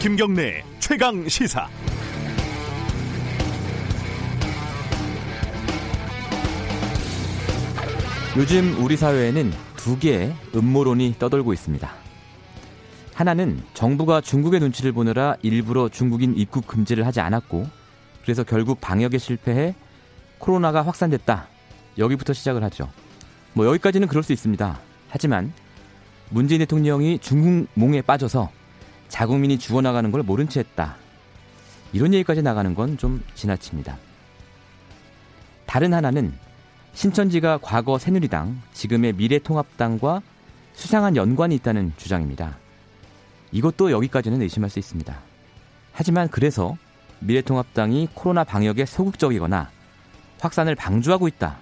김경래 최강 시사. 요즘 우리 사회에는 두 개의 음모론이 떠돌고 있습니다. 하나는 정부가 중국의 눈치를 보느라 일부러 중국인 입국 금지를 하지 않았고 그래서 결국 방역에 실패해 코로나가 확산됐다. 여기부터 시작을 하죠. 뭐 여기까지는 그럴 수 있습니다. 하지만 문재인 대통령이 중국 몽에 빠져서 자국민이 죽어나가는 걸 모른 채 했다. 이런 얘기까지 나가는 건 좀 지나칩니다. 다른 하나는 신천지가 과거 새누리당, 지금의 미래통합당과 수상한 연관이 있다는 주장입니다. 이것도 여기까지는 의심할 수 있습니다. 하지만 그래서 미래통합당이 코로나 방역에 소극적이거나 확산을 방조하고 있다.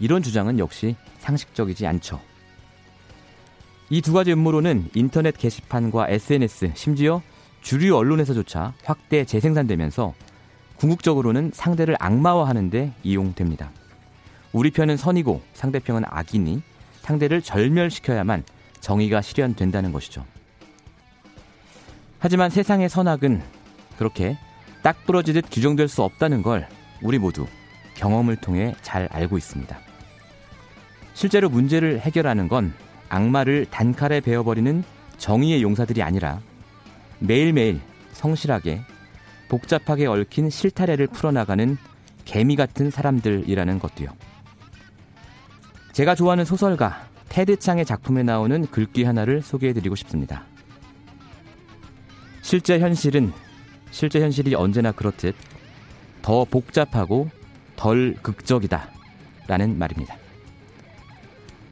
이런 주장은 역시 상식적이지 않죠. 이 두 가지 음모론은 인터넷 게시판과 SNS, 심지어 주류 언론에서조차 확대 재생산되면서 궁극적으로는 상대를 악마화하는데 이용됩니다. 우리 편은 선이고 상대편은 악이니 상대를 절멸시켜야만 정의가 실현된다는 것이죠. 하지만 세상의 선악은 그렇게 딱 부러지듯 규정될 수 없다는 걸 우리 모두 경험을 통해 잘 알고 있습니다. 실제로 문제를 해결하는 건 악마를 단칼에 베어버리는 정의의 용사들이 아니라 매일매일 성실하게 복잡하게 얽힌 실타래를 풀어나가는 개미 같은 사람들이라는 것도요. 제가 좋아하는 소설가 테드 창의 작품에 나오는 글귀 하나를 소개해드리고 싶습니다. 실제 현실은 실제 현실이 언제나 그렇듯 더 복잡하고 덜 극적이다. 라는 말입니다.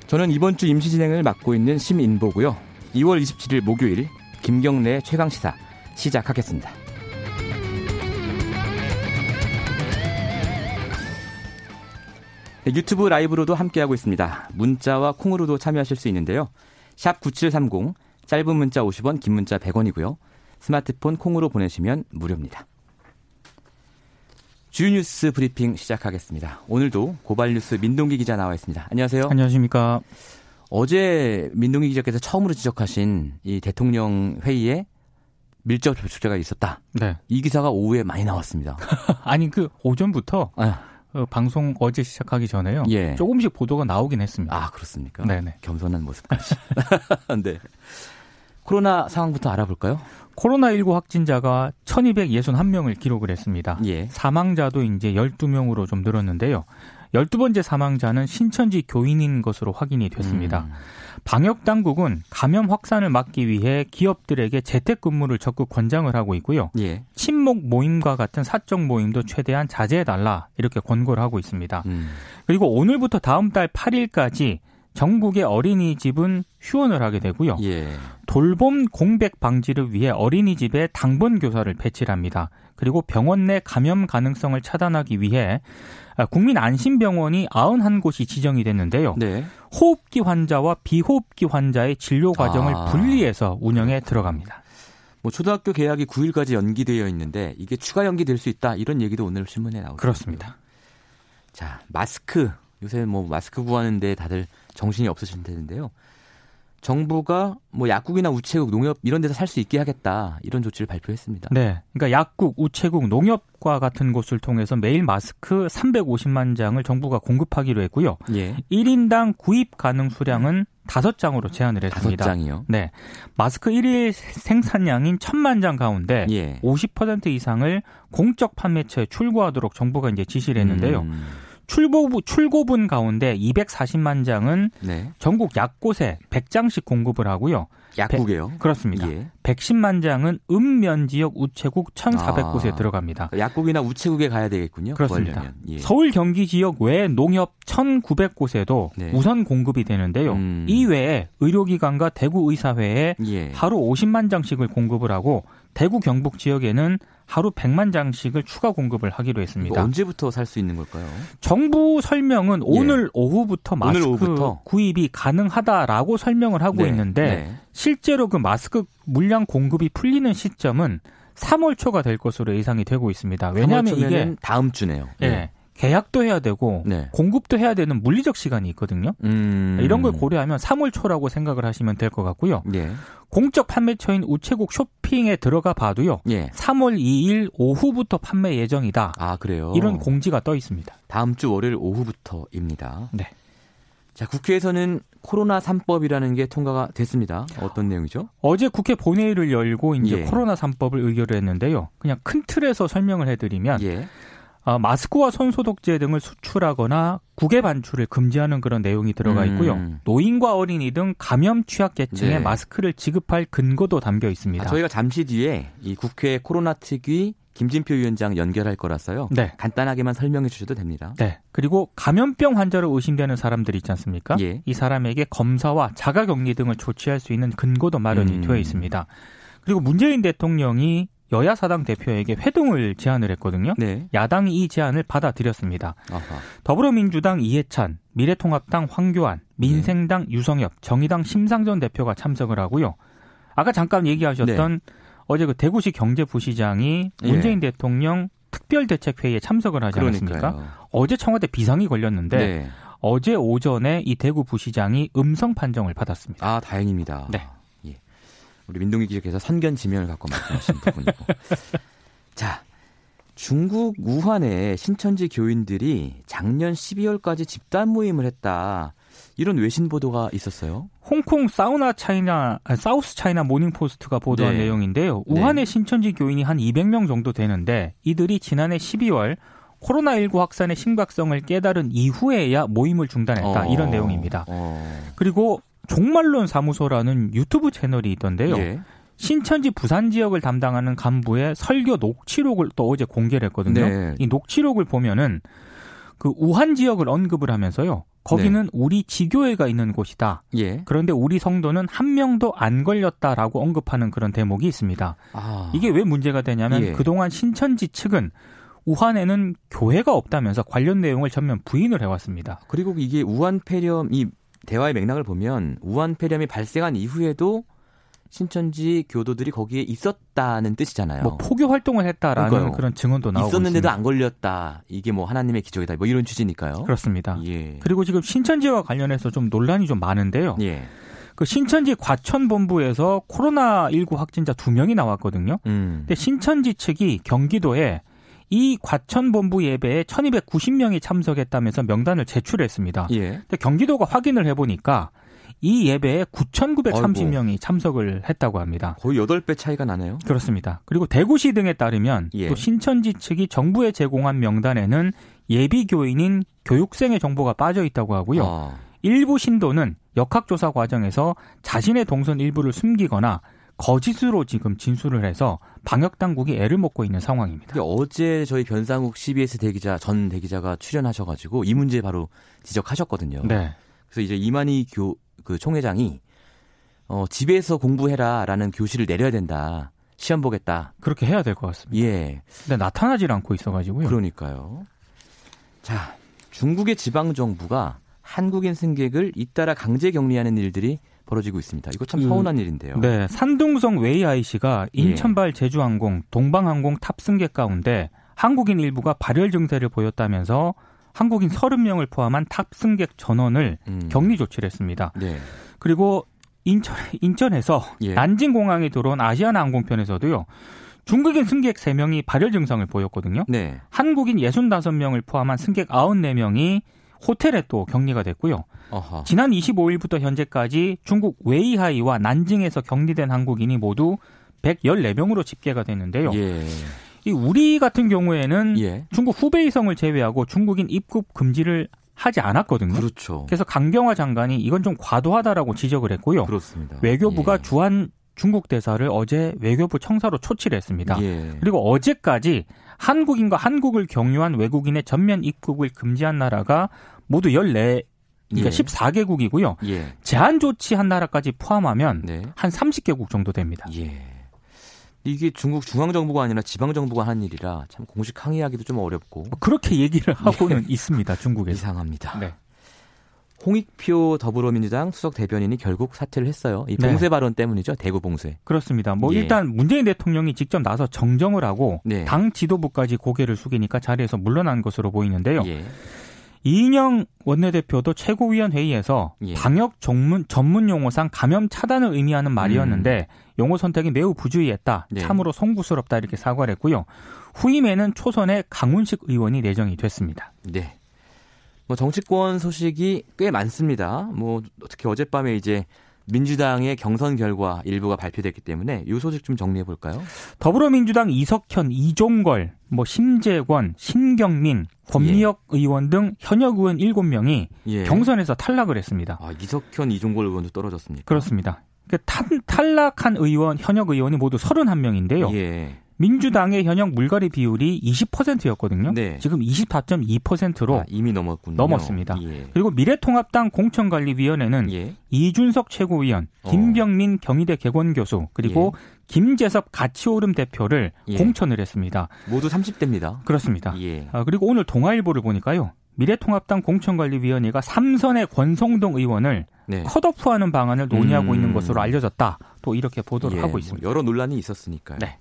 저는 이번 주 임시 진행을 맡고 있는 심인보고요. 2월 27일 목요일 김경래 최강 시사 시작하겠습니다. 네, 유튜브 라이브로도 함께하고 있습니다. 문자와 콩으로도 참여하실 수 있는데요. 샵 9730, 짧은 문자 50원, 긴 문자 100원이고요. 스마트폰 콩으로 보내시면 무료입니다. 주뉴스 브리핑 시작하겠습니다. 오늘도 고발뉴스 민동기 기자 나와 있습니다. 안녕하세요. 안녕하십니까. 어제 민동기 기자께서 처음으로 지적하신 이 대통령 회의에 밀접 접촉자가 있었다. 네. 이 기사가 오후에 많이 나왔습니다. 아니 그 오전부터 아. 어, 방송 어제 시작하기 전에요. 예. 조금씩 보도가 나오긴 했습니다. 아 그렇습니까? 네네. 겸손한 모습까지. 네. 코로나 상황부터 알아볼까요? 코로나19 확진자가 1261명을 기록을 했습니다. 예. 사망자도 이제 12명으로 좀 늘었는데요. 12번째 사망자는 신천지 교인인 것으로 확인이 됐습니다. 음. 방역 당국은 감염 확산을 막기 위해 기업들에게 재택 근무를 적극 권장을 하고 있고요. 예. 친목 모임과 같은 사적 모임도 최대한 자제해 달라 이렇게 권고를 하고 있습니다. 음. 그리고 오늘부터 다음 달 8일까지 전국의 어린이집은 휴원을 하게 되고요. 예. 돌봄 공백 방지를 위해 어린이집에 당번 교사를 배치를 합니다. 그리고 병원 내 감염 가능성을 차단하기 위해 국민 안심병원이 91곳이 지정이 됐는데요. 네. 호흡기 환자와 비호흡기 환자의 진료 과정을 아. 분리해서 운영에 들어갑니다. 뭐 초등학교 개학이 9일까지 연기되어 있는데 이게 추가 연기될 수 있다 이런 얘기도 오늘 신문에 나오고 그렇습니다. 자 마스크 요새 뭐 마스크 구하는데 다들 정신이 없으실 텐데요. 정부가 뭐 약국이나 우체국, 농협 이런 데서 살 수 있게 하겠다 이런 조치를 발표했습니다. 네, 그러니까 약국, 우체국, 농협과 같은 곳을 통해서 매일 마스크 350만 장을 정부가 공급하기로 했고요. 예. 1인당 구입 가능 수량은 5장으로 제한을 했습니다. 5장이요? 네. 마스크 1일 생산량인 1000만 장 가운데 예. 50% 이상을 공적 판매처에 출고하도록 정부가 이제 지시를 했는데요. 음. 출고, 출고분 가운데 240만 장은 네. 전국 약곳에 100장씩 공급을 하고요. 약국에요? 그렇습니다. 예. 110만 장은 읍면 지역 우체국 1,400곳에 아, 들어갑니다. 약국이나 우체국에 가야 되겠군요. 그렇습니다. 예. 서울 경기 지역 외 농협 1,900곳에도 네. 우선 공급이 되는데요. 음. 이 외에 의료기관과 대구 의사회에 예. 하루 50만 장씩을 공급을 하고 대구 경북 지역에는 하루 100만 장씩을 추가 공급을 하기로 했습니다. 언제부터 살 수 있는 걸까요? 정부 설명은 예. 오늘 오후부터 마스크 오늘 오후부터? 구입이 가능하다라고 설명을 하고 네. 있는데 네. 실제로 그 마스크 물량 공급이 풀리는 시점은 3월 초가 될 것으로 예상이 되고 있습니다. 왜냐하면 이게 다음 주네요. 예. 네. 계약도 해야 되고 네. 공급도 해야 되는 물리적 시간이 있거든요. 음. 이런 걸 고려하면 3월 초라고 생각을 하시면 될 것 같고요. 예. 공적 판매처인 우체국 쇼핑에 들어가 봐도요. 예. 3월 2일 오후부터 판매 예정이다. 아 그래요? 이런 공지가 떠 있습니다. 다음 주 월요일 오후부터입니다. 네. 자 국회에서는 코로나 3법이라는 게 통과가 됐습니다. 어떤 내용이죠? 어제 국회 본회의를 열고 이제 예. 코로나 3법을 의결을 했는데요. 그냥 큰 틀에서 설명을 해드리면. 예. 어, 마스크와 손 소독제 등을 수출하거나 국외 반출을 금지하는 그런 내용이 들어가 있고요. 음. 노인과 어린이 등 감염 취약 계층에 네. 마스크를 지급할 근거도 담겨 있습니다. 아, 저희가 잠시 뒤에 이 국회 코로나 특위 김진표 위원장 연결할 거라서요. 네. 간단하게만 설명해 주셔도 됩니다. 네. 그리고 감염병 환자로 의심되는 사람들 있지 않습니까? 예. 이 사람에게 검사와 자가격리 등을 조치할 수 있는 근거도 마련이 음. 되어 있습니다. 그리고 문재인 대통령이 여야 사당 대표에게 회동을 제안을 했거든요. 네. 야당이 이 제안을 받아들였습니다. 아하. 더불어민주당 이해찬, 미래통합당 황교안, 민생당 네. 유성엽, 정의당 심상전 대표가 참석을 하고요. 아까 잠깐 얘기하셨던 네. 어제 그 대구시 경제부시장이 예. 문재인 네. 대통령 특별대책회의에 참석을 하지 그러니까요. 않았습니까? 어제 청와대 비상이 걸렸는데 네. 어제 오전에 이 대구 부시장이 음성 판정을 받았습니다. 아 다행입니다. 네. 우리 민동기 기자께서 선견 지면을 갖고 말씀하신 부분이고. 자, 중국 우한에 신천지 교인들이 작년 12월까지 집단 모임을 했다. 이런 외신 보도가 있었어요. 홍콩 사우나 차이나 아, 사우스 차이나 모닝 포스트가 보도한 네. 내용인데요. 네. 우한의 네. 신천지 교인이 한 200명 정도 되는데 이들이 지난해 12월 코로나19 확산의 심각성을 깨달은 이후에야 모임을 중단했다. 어, 이런 내용입니다. 어. 그리고 종말론 사무소라는 유튜브 채널이 있던데요. 예. 신천지 부산 지역을 담당하는 간부의 설교 녹취록을 또 어제 공개를 했거든요. 네. 이 녹취록을 보면은 그 우한 지역을 언급을 하면서요. 거기는 네. 우리 지교회가 있는 곳이다. 예. 그런데 우리 성도는 한 명도 안 걸렸다라고 언급하는 그런 대목이 있습니다. 아. 이게 왜 문제가 되냐면 예. 그동안 신천지 측은 우한에는 교회가 없다면서 관련 내용을 전면 부인을 해왔습니다. 그리고 이게 우한 폐렴이 대화의 맥락을 보면 우한 폐렴이 발생한 이후에도 신천지 교도들이 거기에 있었다는 뜻이잖아요. 뭐 포교 활동을 했다라는 그러니까요. 그런 증언도 나오고 있었는데도 있습니다. 안 걸렸다. 이게 뭐 하나님의 기적이다. 뭐 이런 취지니까요. 그렇습니다. 예. 그리고 지금 신천지와 관련해서 좀 논란이 좀 많은데요. 예. 그 신천지 과천본부에서 코로나19 확진자 두 명이 나왔거든요. 음. 근데 신천지 측이 경기도에 이 과천본부 예배에 1290명이 참석했다면서 명단을 제출했습니다. 예. 근데 경기도가 확인을 해보니까 이 예배에 9,930명이 아이고. 참석을 했다고 합니다. 거의 8배 차이가 나네요. 그렇습니다. 그리고 대구시 등에 따르면 예. 또 신천지 측이 정부에 제공한 명단에는 예비 교인인 교육생의 정보가 빠져 있다고 하고요. 아. 일부 신도는 역학조사 과정에서 자신의 동선 일부를 숨기거나 거짓으로 지금 진술을 해서 방역 당국이 애를 먹고 있는 상황입니다. 어제 저희 변상욱 CBS 대기자 전 대기자가 출연하셔가지고 이 문제 바로 지적하셨거든요. 네. 그래서 이제 이만희 교 그 총회장이 어, 집에서 공부해라라는 교실을 내려야 된다. 시험 보겠다. 그렇게 해야 될 것 같습니다. 예. 근데 나타나질 않고 있어가지고요. 그러니까요. 자, 중국의 지방 정부가 한국인 승객을 잇따라 강제 격리하는 일들이 벌어지고 있습니다. 이거 참그 서운한 음, 일인데요. 네, 산둥성 웨이아이 씨가 예. 인천발 제주항공, 동방항공 탑승객 가운데 한국인 일부가 발열 증세를 보였다면서 한국인 30명을 포함한 탑승객 전원을 음. 격리 조치를 했습니다. 네. 그리고 인천, 인천에서 예. 난징 공항에 들어온 아시아나 항공편에서도요. 중국인 승객 3명이 발열 증상을 보였거든요. 네. 한국인 65명을 포함한 승객 94명이 호텔에 또 격리가 됐고요. 어허. 지난 25일부터 현재까지 중국 웨이하이와 난징에서 격리된 한국인이 모두 114명으로 집계가 됐는데요. 예. 이 우리 같은 경우에는 예. 중국 후베이성을 제외하고 중국인 입국 금지를 하지 않았거든요. 그렇죠. 그래서 강경화 장관이 이건 좀 과도하다라고 지적을 했고요. 그렇습니다. 외교부가 예. 주한 중국 대사를 어제 외교부 청사로 초치를 했습니다. 예. 그리고 어제까지 한국인과 한국을 경유한 외국인의 전면 입국을 금지한 나라가 모두 14 그러니까 예. 14개국이고요. 예. 제한 조치한 나라까지 포함하면 네. 한 30개국 정도 됩니다. 예. 이게 중국 중앙 정부가 아니라 지방 정부가 한 일이라 참 공식 항의하기도 좀 어렵고 뭐 그렇게 얘기를 하고는 예. 있습니다. 중국에 이상합니다. 네. 홍익표 더불어민주당 수석 대변인이 결국 사퇴를 했어요. 이 네. 봉쇄 네. 발언 때문이죠. 대구 봉쇄. 그렇습니다. 뭐 예. 일단 문재인 대통령이 직접 나서 정정을 하고 네. 당 지도부까지 고개를 숙이니까 자리에서 물러난 것으로 보이는데요. 예. 이인영 원내대표도 최고위원 회의에서 예. 방역 전문, 전문 용어상 감염 차단을 의미하는 말이었는데 음. 용어 선택이 매우 부주의했다. 네. 참으로 송구스럽다 이렇게 사과를 했고요. 후임에는 초선의 강훈식 의원이 내정이 됐습니다. 네. 뭐 정치권 소식이 꽤 많습니다. 뭐 특히 어젯밤에 이제 민주당의 경선 결과 일부가 발표됐기 때문에 이 소식 좀 정리해 볼까요? 더불어민주당 이석현, 이종걸, 뭐 심재권, 신경민, 권미혁 예. 의원 등 현역 의원 7명이 예. 경선에서 탈락을 했습니다. 아, 이석현, 이종걸 의원도 떨어졌습니까? 그렇습니다. 그 탈락한 의원, 현역 의원이 모두 31명인데요. 예. 민주당의 현역 물갈이 비율이 20%였거든요. 네. 지금 24.2%로 아, 이미 넘었군요. 넘었습니다. 예. 그리고 미래통합당 공천관리위원회는 예. 이준석 최고위원, 어. 김병민 어. 경희대 개건교수 그리고 예. 김재섭 가치오름 대표를 예. 공천을 했습니다. 모두 30대입니다. 그렇습니다. 예. 아, 그리고 오늘 동아일보를 보니까요. 미래통합당 공천관리위원회가 삼선의 권성동 의원을 네. 컷오프하는 방안을 논의하고 음. 있는 것으로 알려졌다. 또 이렇게 보도를 예, 하고 뭐 있습니다. 여러 논란이 있었으니까요. 네.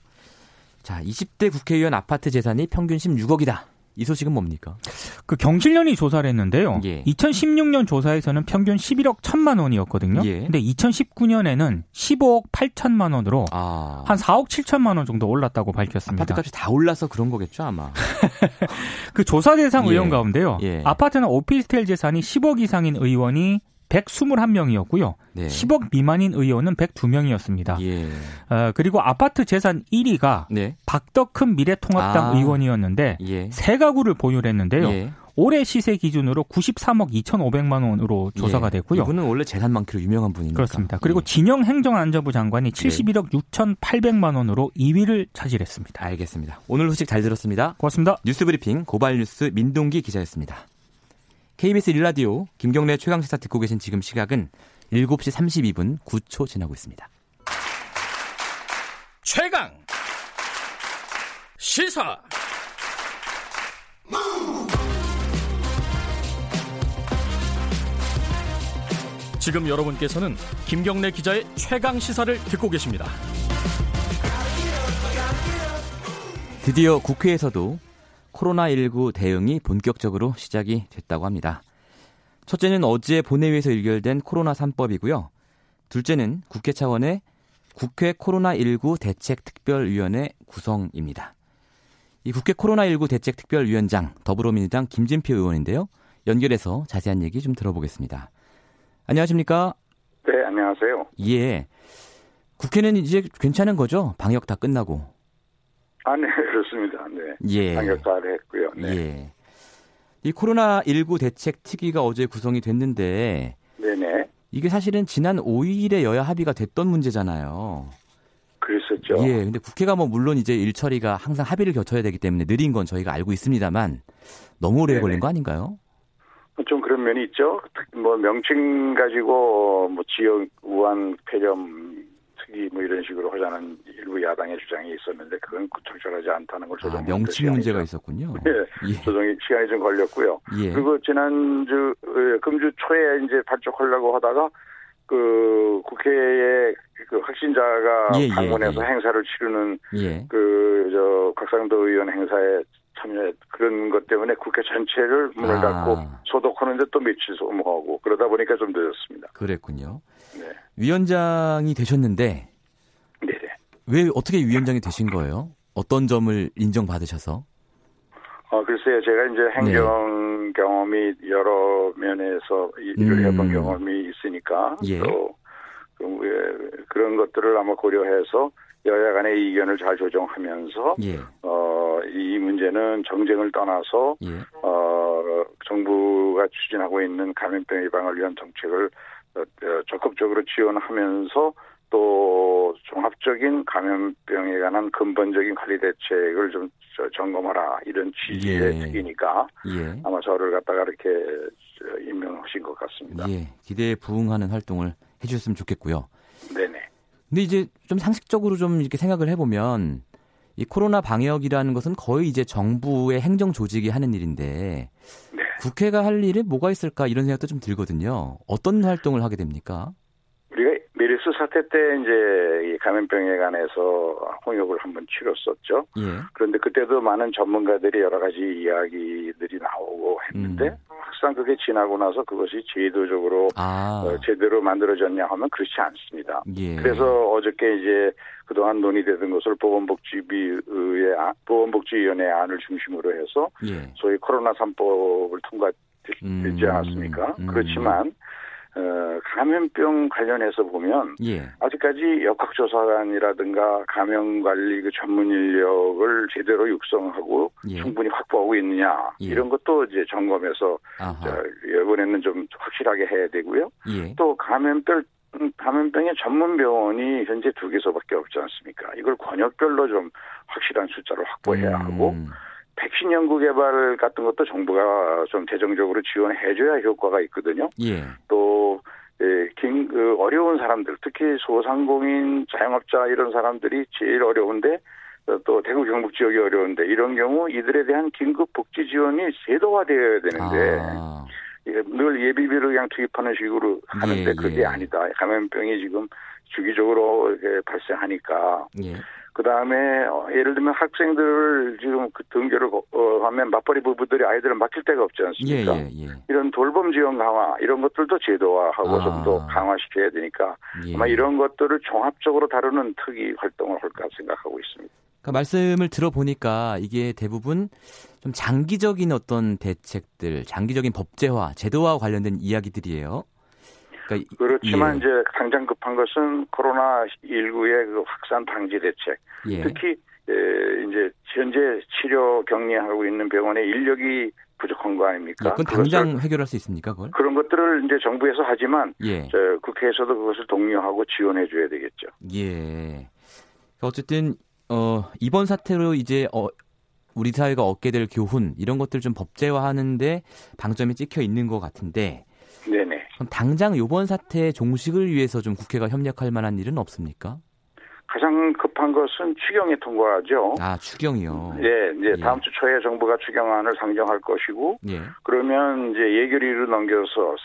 자, 20대 국회의원 아파트 재산이 평균 16억이다. 이 소식은 뭡니까? 그 경실련이 조사를 했는데요. 예. 2016년 조사에서는 평균 11억 1천만 원이었거든요. 예. 근데 2019년에는 15억 8천만 원으로 아. 한 4억 7천만 원 정도 올랐다고 밝혔습니다. 아파트값이 다 올라서 그런 거겠죠, 아마. 그 조사 대상 예. 의원 가운데요. 예. 아파트나 오피스텔 재산이 10억 이상인 의원이 121명이었고요. 네. 10억 미만인 의원은 102명이었습니다. 예. 어, 그리고 아파트 재산 1위가 네. 박덕흠 미래통합당 아. 의원이었는데 예. 세 가구를 보유를 했는데요. 예. 올해 시세 기준으로 93억 2,500만 원으로 조사가 예. 됐고요. 이분은 원래 재산 많기로 유명한 분이니까. 그렇습니다. 그리고 예. 진영 행정안전부 장관이 71억 6,800만 원으로 2위를 차지했습니다. 알겠습니다. 오늘 소식 잘 들었습니다. 고맙습니다. 뉴스브리핑 고발뉴스 민동기 기자였습니다. KBS 일라디오 김경래 최강시사 듣고 계신 지금 시각은 7시 32분 9초 지나고 있습니다. 최강 시사 지금 여러분께서는 김경래 기자의 최강 시사를 듣고 계십니다. 드디어 국회에서도 코로나19 대응이 본격적으로 시작이 됐다고 합니다. 첫째는 어제 본회의에서 의결된 코로나 3법이고요. 둘째는 국회 차원의 국회 코로나19 대책특별위원회 구성입니다. 이 국회 코로나19 대책특별위원장 더불어민주당 김진표 의원인데요. 연결해서 자세한 얘기 좀 들어보겠습니다. 안녕하십니까? 네, 안녕하세요. 예. 국회는 이제 괜찮은 거죠? 방역 다 끝나고. 아, 네, 그렇습니다. 네. 예. 방역사를 했고요. 네. 예. 이 코로나 19 대책 특위가 어제 구성이 됐는데. 네네. 이게 사실은 지난 5일에 여야 합의가 됐던 문제잖아요. 그랬었죠. 예. 근데 국회가 뭐 물론 이제 일 처리가 항상 합의를 거쳐야 되기 때문에 느린 건 저희가 알고 있습니다만 너무 오래 네네. 걸린 거 아닌가요? 좀 그런 면이 있죠. 뭐 명칭 가지고 뭐 지역 우한 폐렴 특위 뭐 이런 식으로 하자는 일부 야당의 주장이 있었는데 그건 적절하지 않다는 걸 조정. 아, 명칭 문제가 있었군요. 네, 예. 조정이 시간이 좀 걸렸고요. 예. 그리고 지난주 어, 금주 초에 이제 발족하려고 하다가 그 국회에 그 확진자가 예, 예 방문해서 예, 행사를 치르는 예. 그저 곽상도 의원 행사에 참여 그런 것 때문에 국회 전체를 문을 아. 닫고 소독하는데 또 며칠 소모하고 그러다 보니까 좀 늦었습니다. 그랬군요. 네. 위원장이 되셨는데 네. 왜 어떻게 위원장이 되신 거예요? 어떤 점을 인정받으셔서? 어, 글쎄요. 제가 이제 행정 네. 경험이 여러 면에서 일을 음. 해본 경험이 있으니까 예. 또 그, 그런 것들을 아마 고려해서 여야 간의 의견을 잘 조정하면서 예. 어, 이 문제는 정쟁을 떠나서 예. 어, 정부가 추진하고 있는 감염병 예방을 위한 정책을 적극적으로 지원하면서 또 종합적인 감염병에 관한 근본적인 관리 대책을 좀 점검하라 이런 취지의 예. 책이니까 예. 아마 저를 갖다가 이렇게 임명하신 것 같습니다. 예. 기대에 부응하는 활동을 해주셨으면 좋겠고요. 네네. 근데 이제 좀 상식적으로 좀 이렇게 생각을 해보면 이 코로나 방역이라는 것은 거의 이제 정부의 행정 조직이 하는 일인데 네. 국회가 할 일이 뭐가 있을까 이런 생각도 좀 들거든요. 어떤 활동을 하게 됩니까? 메르스 사태 때 이제 감염병에 관해서 홍역을 한번 치렀었죠. 예. 그런데 그때도 많은 전문가들이 여러 가지 이야기들이 나오고 했는데 음. 막상 그게 지나고 나서 그것이 제도적으로 아. 어, 제대로 만들어졌냐 하면 그렇지 않습니다. 예. 그래서 어저께 이제 그동안 논의되던 것을 보건복지위의 아, 보건복지위원회 안을 중심으로 해서 예. 소위 코로나 3법을 통과되지 음. 않았습니까? 음. 그렇지만 어, 감염병 관련해서 보면 예. 아직까지 역학조사관이라든가 감염관리 그 전문 인력을 제대로 육성하고 예. 충분히 확보하고 있느냐 예. 이런 것도 이제 점검해서 저, 이번에는 좀 확실하게 해야 되고요. 예. 또 감염병 감염병의 전문 병원이 현재 두 개서밖에 없지 않습니까? 이걸 권역별로 좀 확실한 숫자를 확보해야 음. 하고 백신 연구 개발 같은 것도 정부가 좀 재정적으로 지원해줘야 효과가 있거든요. 예. 또 예, 긴, 그 어려운 사람들, 특히 소상공인, 자영업자 이런 사람들이 제일 어려운데 또 대구 경북 지역이 어려운데 이런 경우 이들에 대한 긴급 복지 지원이 제도화되어야 되는데 아. 늘 예비비를 그냥 투입하는 식으로 하는데 예, 그게 예. 아니다. 감염병이 지금 주기적으로 발생하니까 예. 그 다음에 어, 예를 들면 학생들 지금 그 등교를 어, 하면 맞벌이 부부들이 아이들을 맡길 데가 없지 않습니까? 예, 예, 예. 이런 돌봄 지원 강화 이런 것들도 제도화하고 아. 좀더 강화시켜야 되니까 예. 아마 이런 것들을 종합적으로 다루는 특이 활동을 할까 생각하고 있습니다. 그러니까 말씀을 들어보니까 이게 대부분 좀 장기적인 어떤 대책들, 장기적인 법제화, 제도와 관련된 이야기들이에요. 그러니까 그렇지만 예. 이제 당장 급한 것은 코로나 19의 그 확산 방지 대책. 예. 특히 예, 이제 현재 치료 격리하고 있는 병원에 인력이 부족한 거 아닙니까? 그건 당장 해결할 수 있습니까, 그걸? 그런 것들을 이제 정부에서 하지만 예. 저 국회에서도 그것을 독려하고 지원해 줘야 되겠죠. 예. 어쨌든 어 이번 사태로 이제 어 우리 사회가 얻게 될 교훈 이런 것들 좀 법제화하는데 방점이 찍혀 있는 것 같은데 네네. 그럼 당장 이번 사태 종식을 위해서 좀 국회가 협력할 만한 일은 없습니까? 가장 급한 것은 추경의 통과죠. 아, 추경이요? 네, 이제 예. 다음 주 초에 정부가 추경안을 상정할 것이고, 예. 그러면 이제 예결위로 넘겨서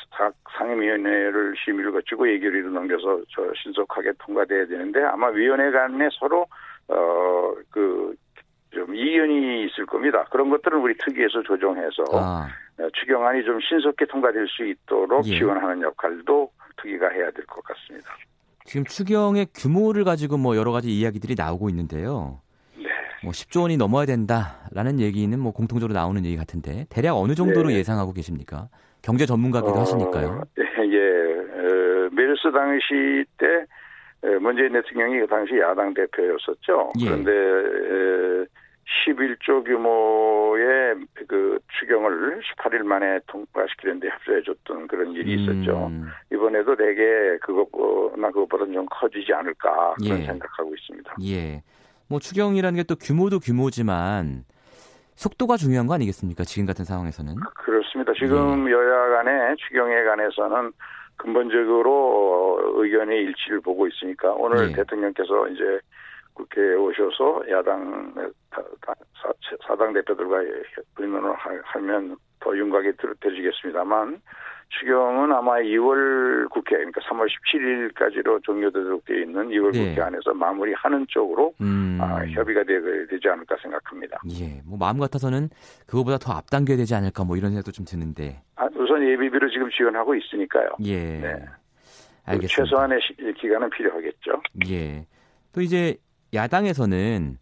상임위원회를 심의를 거치고 예결위로 넘겨서 저 신속하게 통과돼야 되는데 아마 위원회 간에 서로 어그 좀 이견이 있을 겁니다. 그런 것들은 우리 특위에서 조정해서 아. 어, 추경안이 좀 신속히 통과될 수 있도록 예. 지원하는 역할도 특위가 해야 될 것 같습니다. 지금 추경의 규모를 가지고 뭐 여러 가지 이야기들이 나오고 있는데요. 네. 뭐 10조 원이 넘어야 된다라는 얘기는 뭐 공통적으로 나오는 얘기 같은데 대략 어느 정도로 네. 예상하고 계십니까? 경제 전문가기도 어, 하시니까요. 예, 어, 메르스 당시 때 문재인 대통령이 그 당시 야당 대표였었죠. 예. 그런데 11조 규모의 그 추경을 18일 만에 통과시키는데 협조해줬던 그런 일이 있었죠. 음. 이번에도 대개 그것보다 그것보다는 좀 커지지 않을까 그런 예. 생각하고 있습니다. 예. 뭐 추경이라는 게 또 규모도 규모지만 속도가 중요한 거 아니겠습니까? 지금 같은 상황에서는. 그렇습니다. 지금 예. 여야 간의 추경에 관해서는 근본적으로 의견의 일치를 보고 있으니까 오늘 예. 대통령께서 이제 국회에 오셔서 야당 사당 대표들과 의논을 하면 더 윤곽이 들어지겠습니다만 추경은 아마 2월 국회 그러니까 3월 17일까지로 종료되도록 되어 있는 2월 네. 국회 안에서 마무리하는 쪽으로 음. 아, 협의가 되지 않을까 생각합니다. 예, 뭐 마음 같아서는 그거보다 더 앞당겨야 되지 않을까 뭐 이런 생각도 좀 드는데. 아, 우선 예비비를 지금 지원하고 있으니까요. 예. 네. 알겠습니다. 최소한의 기간은 필요하겠죠. 예. 또 이제 야당에서는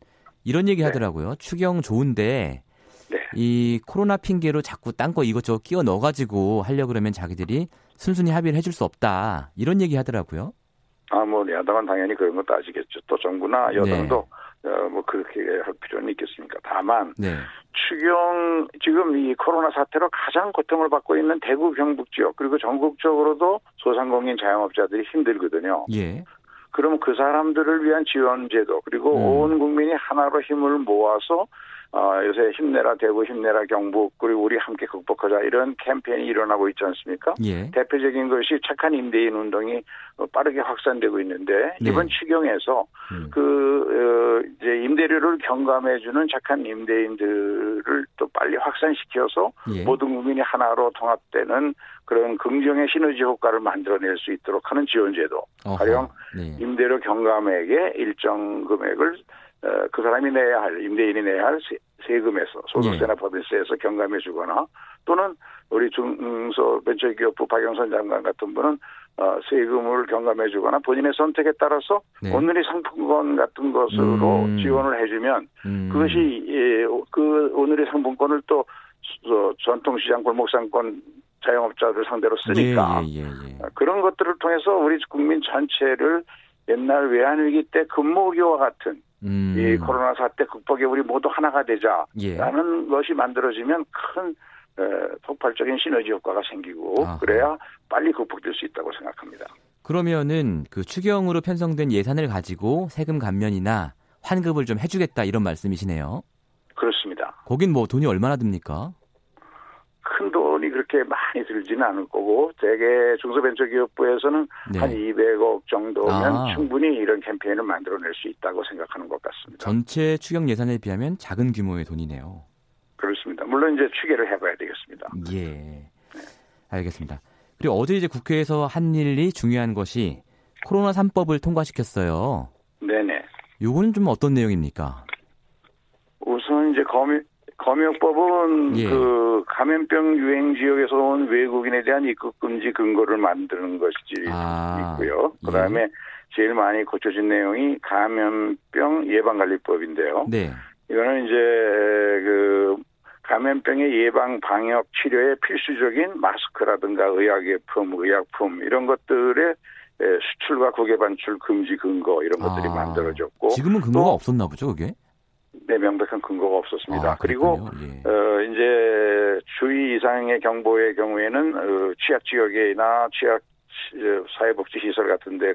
이런 얘기 네. 하더라고요. 추경 좋은데 네. 이 코로나 핑계로 자꾸 딴 거 이것저것 끼워 넣어가지고 하려 그러면 자기들이 순순히 합의를 해줄 수 없다 이런 얘기 하더라고요. 아, 뭐 야당은 당연히 그런 것도 아시겠죠. 또 정부나 여당도 네. 어, 뭐 그렇게 할 필요는 있겠습니까? 다만 네. 추경 지금 이 코로나 사태로 가장 고통을 받고 있는 대구 경북 지역 그리고 전국적으로도 소상공인 자영업자들이 힘들거든요. 예. 그러면 그 사람들을 위한 지원 제도 그리고 음. 온 국민이 하나로 힘을 모아서 어, 요새 힘내라 대구 힘내라 경북 그리고 우리 함께 극복하자 이런 캠페인이 일어나고 있지 않습니까? 예. 대표적인 것이 착한 임대인 운동이 어, 빠르게 확산되고 있는데 네. 이번 추경에서 음. 그 어, 이제 임대료를 경감해주는 착한 임대인들을 또 빨리 확산시켜서 예. 모든 국민이 하나로 통합되는 그런 긍정의 시너지 효과를 만들어낼 수 있도록 하는 지원제도. 가령 네. 임대료 경감액의 일정 금액을 어, 그 사람이 내야 할 임대인이 내야 할 세금에서 소득세나 네. 법인세에서 경감해 주거나 또는 우리 중소벤처기업부 박영선 장관 같은 분은 어, 세금을 경감해 주거나 본인의 선택에 따라서 네. 오늘의 상품권 같은 것으로 음. 지원을 해주면 음. 그것이 예, 그 오늘의 상품권을 또 전통시장 골목상권 자영업자들 상대로 쓰니까 예, 예, 예, 예. 그런 것들을 통해서 우리 국민 전체를 옛날 외환위기 때 근무기와 같은 음. 이 코로나 사태 극복에 우리 모두 하나가 되자라는 예. 것이 만들어지면 큰 에, 폭발적인 시너지 효과가 생기고 아하. 그래야 빨리 극복될 수 있다고 생각합니다. 그러면은 그 추경으로 편성된 예산을 가지고 세금 감면이나 환급을 좀 해주겠다 이런 말씀이시네요. 그렇습니다. 거긴 뭐 돈이 얼마나 듭니까? 큰돈 이 그렇게 많이 들지는 않을 거고 대개 중소벤처기업부에서는 네. 한 200억 정도면 아. 충분히 이런 캠페인을 만들어낼 수 있다고 생각하는 것 같습니다. 전체 추경 예산에 비하면 작은 규모의 돈이네요. 그렇습니다. 물론 이제 추계를 해봐야 되겠습니다. 예, 네. 알겠습니다. 그리고 어제 이제 국회에서 한 일이 중요한 것이 코로나 3법을 통과시켰어요. 네네. 요거는 좀 어떤 내용입니까? 우선 이제 검, 검역법은 예. 그 감염병 유행 지역에서 온 외국인에 대한 입국 금지 근거를 만드는 것이 아. 있고요. 그다음에 예. 제일 많이 고쳐진 내용이 감염병 예방관리법인데요. 네. 이거는 이제 그 감염병의 예방 방역 치료에 필수적인 마스크라든가 의약예품, 의약품 이런 것들의 수출과 국외 반출 금지 근거 이런 것들이 아. 만들어졌고 지금은 근거가 없었나 보죠, 그게? 네, 명백한 근거가 없었습니다. 아, 그리고 예. 어 이제 주의 이상의 경보의 경우에는 어, 취약 지역이나 취약 사회복지 시설 같은데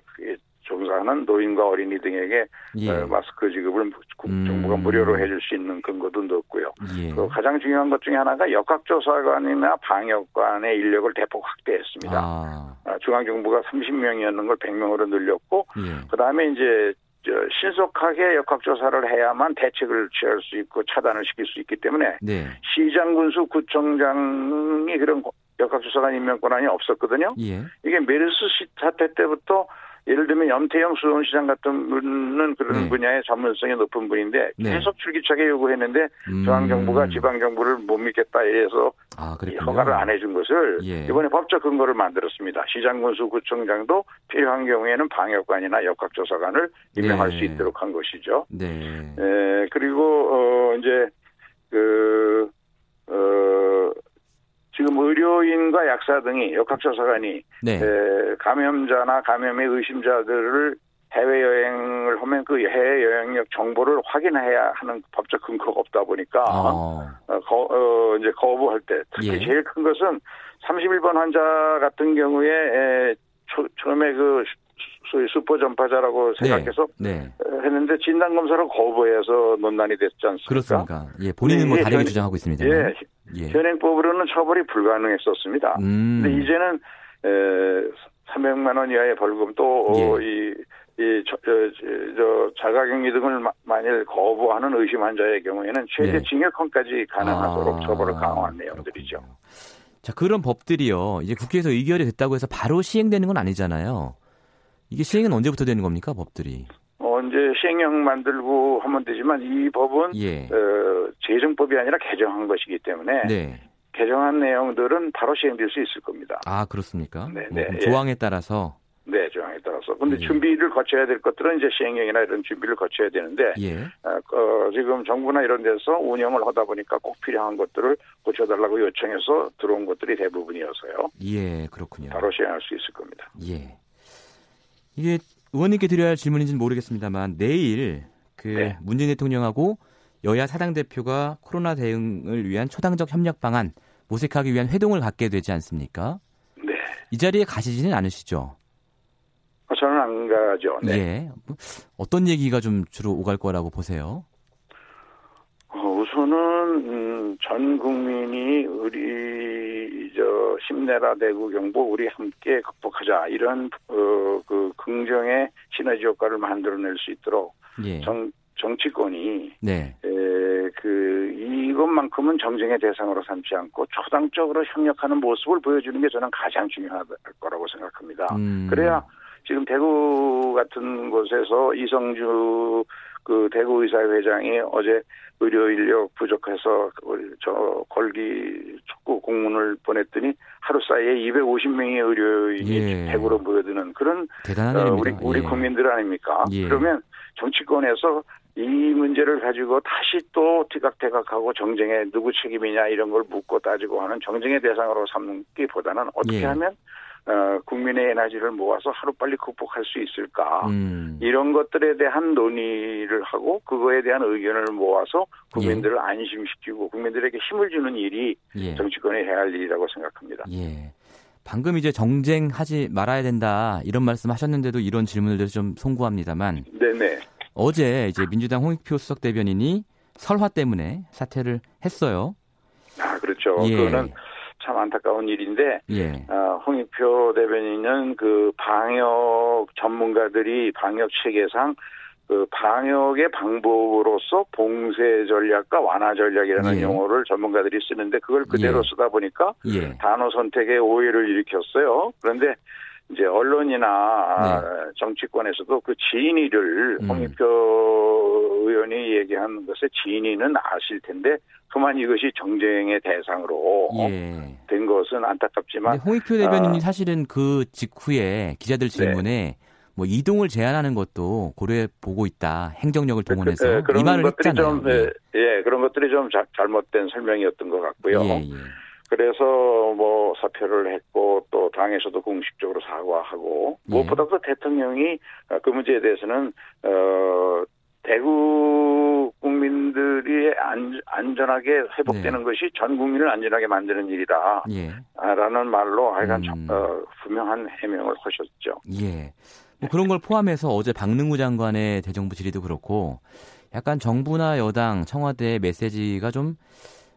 종사하는 노인과 어린이 등에게 예. 어, 마스크 지급을 음. 정부가 무료로 해줄 수 있는 근거도 넣었고요. 예. 그 가장 중요한 것 중에 하나가 역학조사관이나 방역관의 인력을 대폭 확대했습니다. 아. 아 중앙정부가 30명이었는 걸 100명으로 늘렸고 예. 그다음에 이제 신속하게 역학조사를 해야만 대책을 취할 수 있고 차단을 시킬 수 있기 때문에 네. 시장 군수 구청장이 그런 역학조사관 임명 권한이 없었거든요. 예. 이게 메르스 사태 때부터 예를 들면 염태영 수원시장 같은 분은 그런 네. 분야의 전문성이 높은 분인데 네. 계속 줄기차게 요구했는데 음. 중앙정부가 지방정부를 못 믿겠다 해서 아, 허가를 안 해준 것을 예. 이번에 법적 근거를 만들었습니다. 시장군수 구청장도 필요한 경우에는 방역관이나 역학조사관을 임명할 네. 수 있도록 한 것이죠. 네. 에, 그리고 어 이제 그 어. 지금 의료인과 약사 등이 역학조사관이 네. 에, 감염자나 감염의 의심자들을 해외여행을 하면 그 해외 여행력 정보를 확인해야 하는 법적 근거가 없다 보니까 어. 어, 거, 어 이제 거부할 때 특히 예. 제일 큰 것은 31번 환자 같은 경우에 에, 초, 처음에 그 소위 슈퍼 전파자라고 네. 생각해서 네. 네. 했는데 진단 검사를 거부해서 논란이 됐지 않습니까? 그렇습니까? 예, 본인은 뭐 다르게 주장하고 있습니다. 예, 예. 현행법으로는 처벌이 불가능했었습니다. 음. 근데 이제는 에, 300만 원 이하의 벌금 또이 예. 이, 저, 자가격리 등을 만일 거부하는 의심 환자의 경우에는 최대 네. 징역형까지 가능하도록 아, 처벌을 강화한 내용들이죠. 그렇군요. 자, 그런 법들이요. 이제 국회에서 의결이 됐다고 해서 바로 시행되는 건 아니잖아요. 이게 시행은 언제부터 되는 겁니까, 법들이? 언제 시행령 만들고 하면 되지만 이 법은 예. 어, 재정법이 아니라 개정한 것이기 때문에 네. 개정한 내용들은 바로 시행될 수 있을 겁니다. 아 그렇습니까? 네, 뭐, 네. 조항에 따라서. 네, 조항에 따라서. 근데 예. 준비를 거쳐야 될 것들은 이제 시행령이나 이런 준비를 거쳐야 되는데, 예. 어, 어, 지금 정부나 이런 데서 운영을 하다 보니까 꼭 필요한 것들을 고쳐달라고 요청해서 들어온 것들이 대부분이어서요. 예, 그렇군요. 바로 시행할 수 있을 겁니다. 예. 이게 의원님께 드려야 할 질문인지는 모르겠습니다만 내일 그 네. 문재인 대통령하고 여야 사당 대표가 코로나 대응을 위한 초당적 협력 방안 모색하기 위한 회동을 갖게 되지 않습니까? 네. 이 자리에 가시지는 않으시죠? 어, 저는 안 가죠. 네. 예. 뭐 어떤 얘기가 좀 주로 오갈 거라고 보세요? 어, 우선은 음, 전 국민이 우리 저 심내라 대구 경보 우리 함께 극복하자 이런 어, 그 긍정의 시너지 효과를 만들어낼 수 있도록 예. 정, 정치권이 네. 에, 그 이것만큼은 정쟁의 대상으로 삼지 않고 초당적으로 협력하는 모습을 보여주는 게 저는 가장 중요할 거라고 생각합니다. 음. 그래야 지금 대구 같은 곳에서 이성주 그 대구 의사회장이 어제 의료 인력 부족해서 저 걸기 축구 공문을 보냈더니 하루 사이에 250명의 의료인이 예. 대구로 모여드는 그런 대단한 어, 우리 우리 예. 국민들 아닙니까? 예. 그러면 정치권에서 이 문제를 가지고 다시 또 티각태각하고 정쟁에 누구 책임이냐 이런 걸 묻고 따지고 하는 정쟁의 대상으로 삼기보다는 어떻게 예. 하면 어, 국민의 에너지를 모아서 하루빨리 극복할 수 있을까 음. 이런 것들에 대한 논의를 하고 그거에 대한 의견을 모아서 국민들을 예. 안심시키고 국민들에게 힘을 주는 일이 예. 정치권이 해야 할 일이라고 생각합니다. 예. 방금 이제 정쟁하지 말아야 된다 이런 말씀하셨는데도 이런 질문을 드려서 좀 송구합니다만. 네네. 어제 이제 민주당 홍익표 수석 대변인이 설화 때문에 사퇴를 했어요. 아 그렇죠. 예. 그거는 참 안타까운 일인데 예. 어, 홍익표 대변인은 그 방역 전문가들이 방역 체계상 그 방역의 방법으로서 봉쇄 전략과 완화 전략이라는 예. 용어를 전문가들이 쓰는데 그걸 그대로 예. 쓰다 보니까 예. 단어 선택에 오해를 일으켰어요. 그런데 이제 언론이나 네. 정치권에서도 그 진위를 음. 홍익표 의원이 얘기한 것의 진위는 아실 텐데 그만 이것이 정쟁의 대상으로 예. 된 것은 안타깝지만 홍익표 대변인이 아, 사실은 그 직후에 기자들 질문에 네. 뭐 이동을 제한하는 것도 고려해 보고 있다. 행정력을 그, 그, 동원해서 그, 그, 이 말을 했잖아요. 좀, 예. 예. 그런 것들이 좀 자, 잘못된 설명이었던 것 같고요. 예, 예. 그래서 뭐 사표를 했고 또 당에서도 공식적으로 사과하고 예. 무엇보다도 대통령이 그 문제에 대해서는 어 대구 국민들이 안, 안전하게 회복되는 네. 것이 전 국민을 안전하게 만드는 일이다. 예. 라는 말로 하여간 음. 어, 분명한 해명을 하셨죠. 예. 뭐 그런 걸 포함해서 어제 박능우 장관의 대정부 질의도 그렇고 약간 정부나 여당, 청와대의 메시지가 좀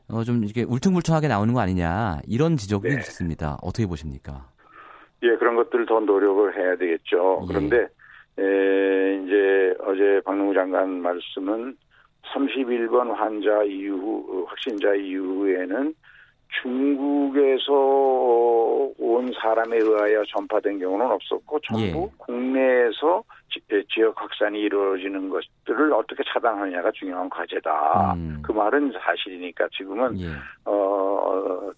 어, 좀 이렇게 울퉁불퉁하게 나오는 거 아니냐 이런 지적이 네. 있습니다. 어떻게 보십니까? 예, 그런 것들을 더 노력을 해야 되겠죠. 예. 그런데 에, 이제 어제 박능우 장관 말씀은 31번 환자 이후 확진자 이후에는 중국에서 온 사람에 의하여 전파된 경우는 없었고 전부 예. 국내에서 지, 역 확산이 이루어지는 것들을 어떻게 차단하느냐가 중요한 과제다. 음. 그 말은 사실이니까 지금은 예. 어,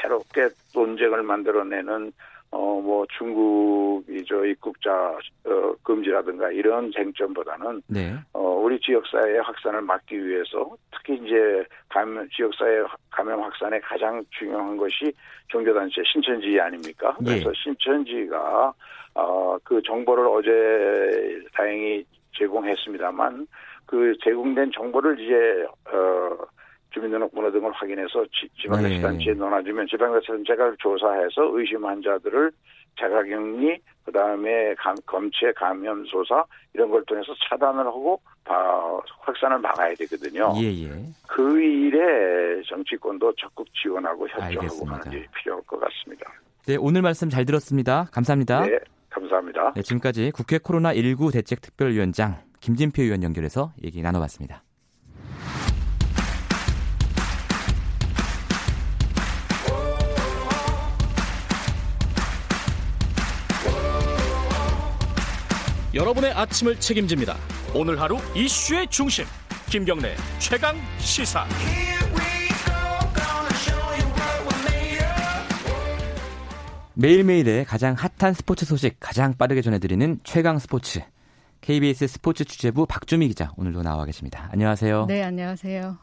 새롭게 논쟁을 만들어내는 어, 뭐, 중국이 저 입국자, 어, 금지라든가 이런 쟁점보다는, 네. 어, 우리 지역사회의 확산을 막기 위해서 특히 이제 감염, 지역사회 감염 확산에 가장 중요한 것이 종교단체 신천지 아닙니까? 네. 그래서 신천지가, 어, 그 정보를 어제 다행히 제공했습니다만, 그 제공된 정보를 이제, 어, 주민등록번호 등을 확인해서 지방자치단체에 네. 넣어주면 지방자치단체가 조사해서 의심 환자들을 자가격리 그다음에 감, 검체 감염소사 이런 걸 통해서 차단을 하고 바, 확산을 막아야 되거든요. 예, 예. 그 일에 정치권도 적극 지원하고 협조하고 하는 일이 필요할 것 같습니다. 네, 오늘 말씀 잘 들었습니다. 감사합니다. 네, 감사합니다. 네, 지금까지 국회 코로나19 대책특별위원장 김진표 의원 연결해서 얘기 나눠봤습니다. 여러분의 아침을 책임집니다. 오늘 하루 이슈의 중심 김경래 최강 시사. 매일매일의 가장 핫한 스포츠 소식 가장 빠르게 전해드리는 최강 스포츠. KBS 스포츠 취재부 박주미 기자 오늘도 나와 계십니다. 안녕하세요. 네, 안녕하세요.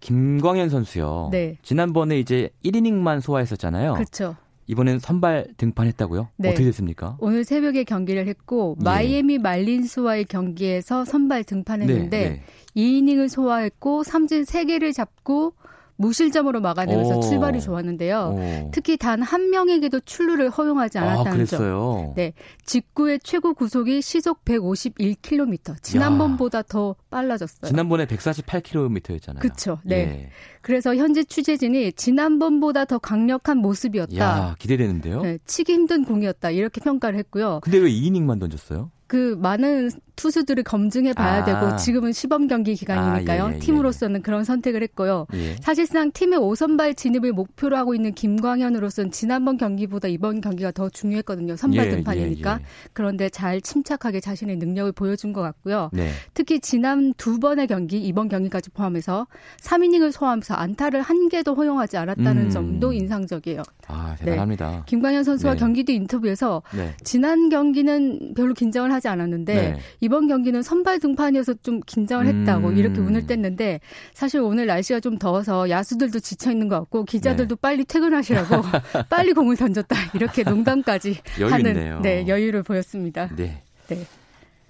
김광현 선수요. 네. 지난번에 이제 1이닝만 소화했었잖아요. 그렇죠. 이번엔 선발 등판했다고요? 네. 어떻게 됐습니까? 오늘 새벽에 경기를 했고 예. 마이애미 말린스와의 경기에서 선발 등판했는데 네, 네. 2이닝을 소화했고 삼진 3개를 잡고 무실점으로 막아내면서 오. 출발이 좋았는데요. 오. 특히 단 한 명에게도 출루를 허용하지 아, 않았다는 아, 점. 네. 직구의 최고 구속이 시속 151km. 지난번보다 야. 더 빨라졌어요. 지난번에 148km였잖아요. 그렇죠. 네. 예. 그래서 현재 취재진이 지난번보다 더 강력한 모습이었다. 야, 기대되는데요. 네, 치기 힘든 공이었다. 이렇게 평가를 했고요. 근데 왜 2이닝만 던졌어요? 그 많은 투수들을 검증해 봐야 아. 되고 지금은 시범 경기 기간이니까요. 아, 예, 예, 예. 팀으로서는 그런 선택을 했고요. 예. 사실상 팀의 5선발 진입을 목표로 하고 있는 김광현으로서는 지난번 경기보다 이번 경기가 더 중요했거든요. 선발 예, 등판이니까. 예, 그런데 잘 침착하게 자신의 능력을 보여준 것 같고요. 네. 특히 지난 두 번의 경기, 이번 경기까지 포함해서 3이닝을 소화하면서 안타를 한 개도 허용하지 않았다는 음. 점도 인상적이에요. 아, 대단합니다. 네. 김광현 선수와 네. 경기 뒤 인터뷰에서 네. 지난 경기는 별로 긴장을 하지 않았는데 네. 이번 경기는 선발 등판이어서 좀 긴장을 했다고 음. 이렇게 운을 뗐는데 사실 오늘 날씨가 좀 더워서 야수들도 지쳐 있는 것 같고 기자들도 네. 빨리 퇴근하시라고 빨리 공을 던졌다 이렇게 농담까지 하는 네, 여유를 보였습니다. 네. 네.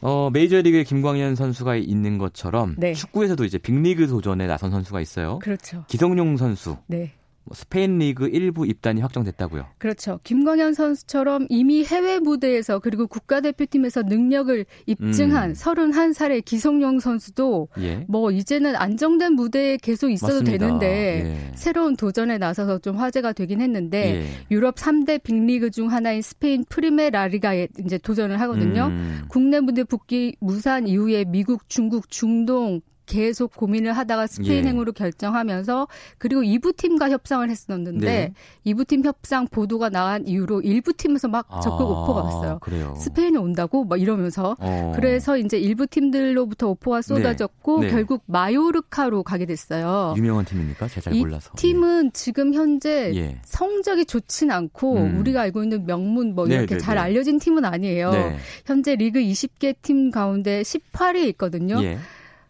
어, 메이저리그에 김광현 선수가 있는 것처럼 네. 축구에서도 이제 빅리그 도전에 나선 선수가 있어요. 그렇죠. 기성용 선수. 네. 뭐 스페인 리그 일부 입단이 확정됐다고요. 그렇죠. 김광현 선수처럼 이미 해외 무대에서 그리고 국가대표팀에서 능력을 입증한 음. 31살의 기성용 선수도 예. 뭐 이제는 안정된 무대에 계속 있어도 맞습니다. 되는데 예. 새로운 도전에 나서서 좀 화제가 되긴 했는데 예. 유럽 3대 빅리그 중 하나인 스페인 프리메라리가에 이제 도전을 하거든요. 음. 국내 무대 복귀 무산 이후에 미국, 중국, 중동 계속 고민을 하다가 스페인행으로 예. 결정하면서 그리고 2부 팀과 협상을 했었는데 네. 2부 팀 협상 보도가 나간 이후로 1부 팀에서 막 적극 아, 오퍼가 왔어요. 그래요. 스페인에 온다고 막 이러면서 어. 그래서 이제 1부 팀들로부터 오퍼가 쏟아졌고 네. 네. 결국 마요르카로 가게 됐어요. 유명한 팀입니까? 제가 잘 몰라서. 팀은 네. 지금 현재 예. 성적이 좋진 않고 음. 우리가 알고 있는 명문 뭐 이렇게 네, 네, 잘 알려진 팀은 아니에요. 현재 리그 20개 팀 가운데 18위에 있거든요. 예.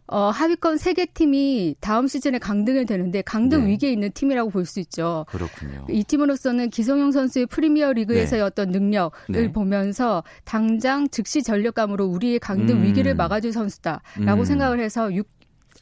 어, 하위권 3개 팀이 다음 시즌에 강등을 되는데 강등 네. 위기에 있는 팀이라고 볼 수 있죠. 그렇군요. 이 팀으로서는 기성용 선수의 프리미어 리그에서의 네. 어떤 능력을 네. 보면서 당장 즉시 전력감으로 우리의 강등 음. 위기를 막아줄 선수다라고 음. 생각을 해서 6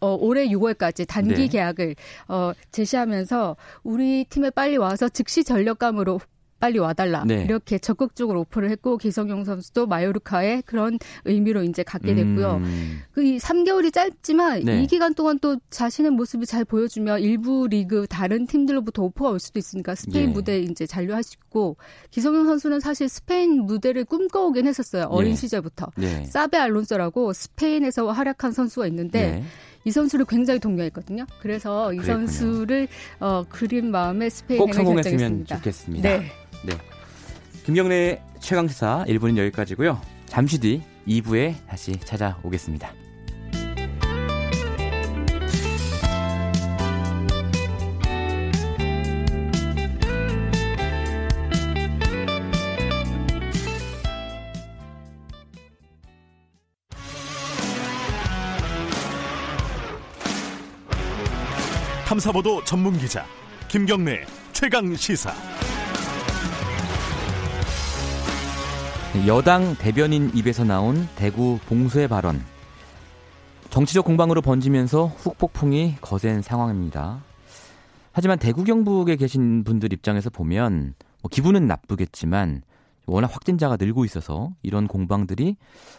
어, 올해 6월까지 단기 네. 계약을 어, 제시하면서 우리 팀에 빨리 와서 즉시 전력감으로 빨리 와달라 네. 이렇게 적극적으로 오프를 했고 기성용 선수도 마요르카의 그런 의미로 이제 갖게 됐고요. 음. 그이 3개월이 짧지만 네. 이 기간 동안 또 자신의 모습을 잘 보여주며 일부 리그 다른 팀들로부터 오퍼가 올 수도 있으니까 스페인 예. 무대 이제 잔류할 수 있고 기성용 선수는 사실 스페인 무대를 꿈꿔오긴 했었어요. 어린 예. 시절부터 예. 사베 알론소라고 스페인에서 활약한 선수가 있는데. 예. 이 선수를 굉장히 동경했거든요. 그래서 이 그랬군요. 선수를 어, 그린 마음에 스페인에 결정했습니다. 좋겠습니다. 네. 네. 김경래 최강시사 1부는 여기까지고요. 잠시 뒤 2부에 다시 찾아오겠습니다. 탐사보도 전문 기자 김경래 최강 시사. 여당 대변인 입에서 나온 대구 봉쇄 발언. 정치적 공방으로 번지면서 후폭풍이 거센 상황입니다. 하지만 대구 경북에 계신 분들 입장에서 보면 뭐 기분은 나쁘겠지만 워낙 확진자가 늘고 있어서 이런 공방들이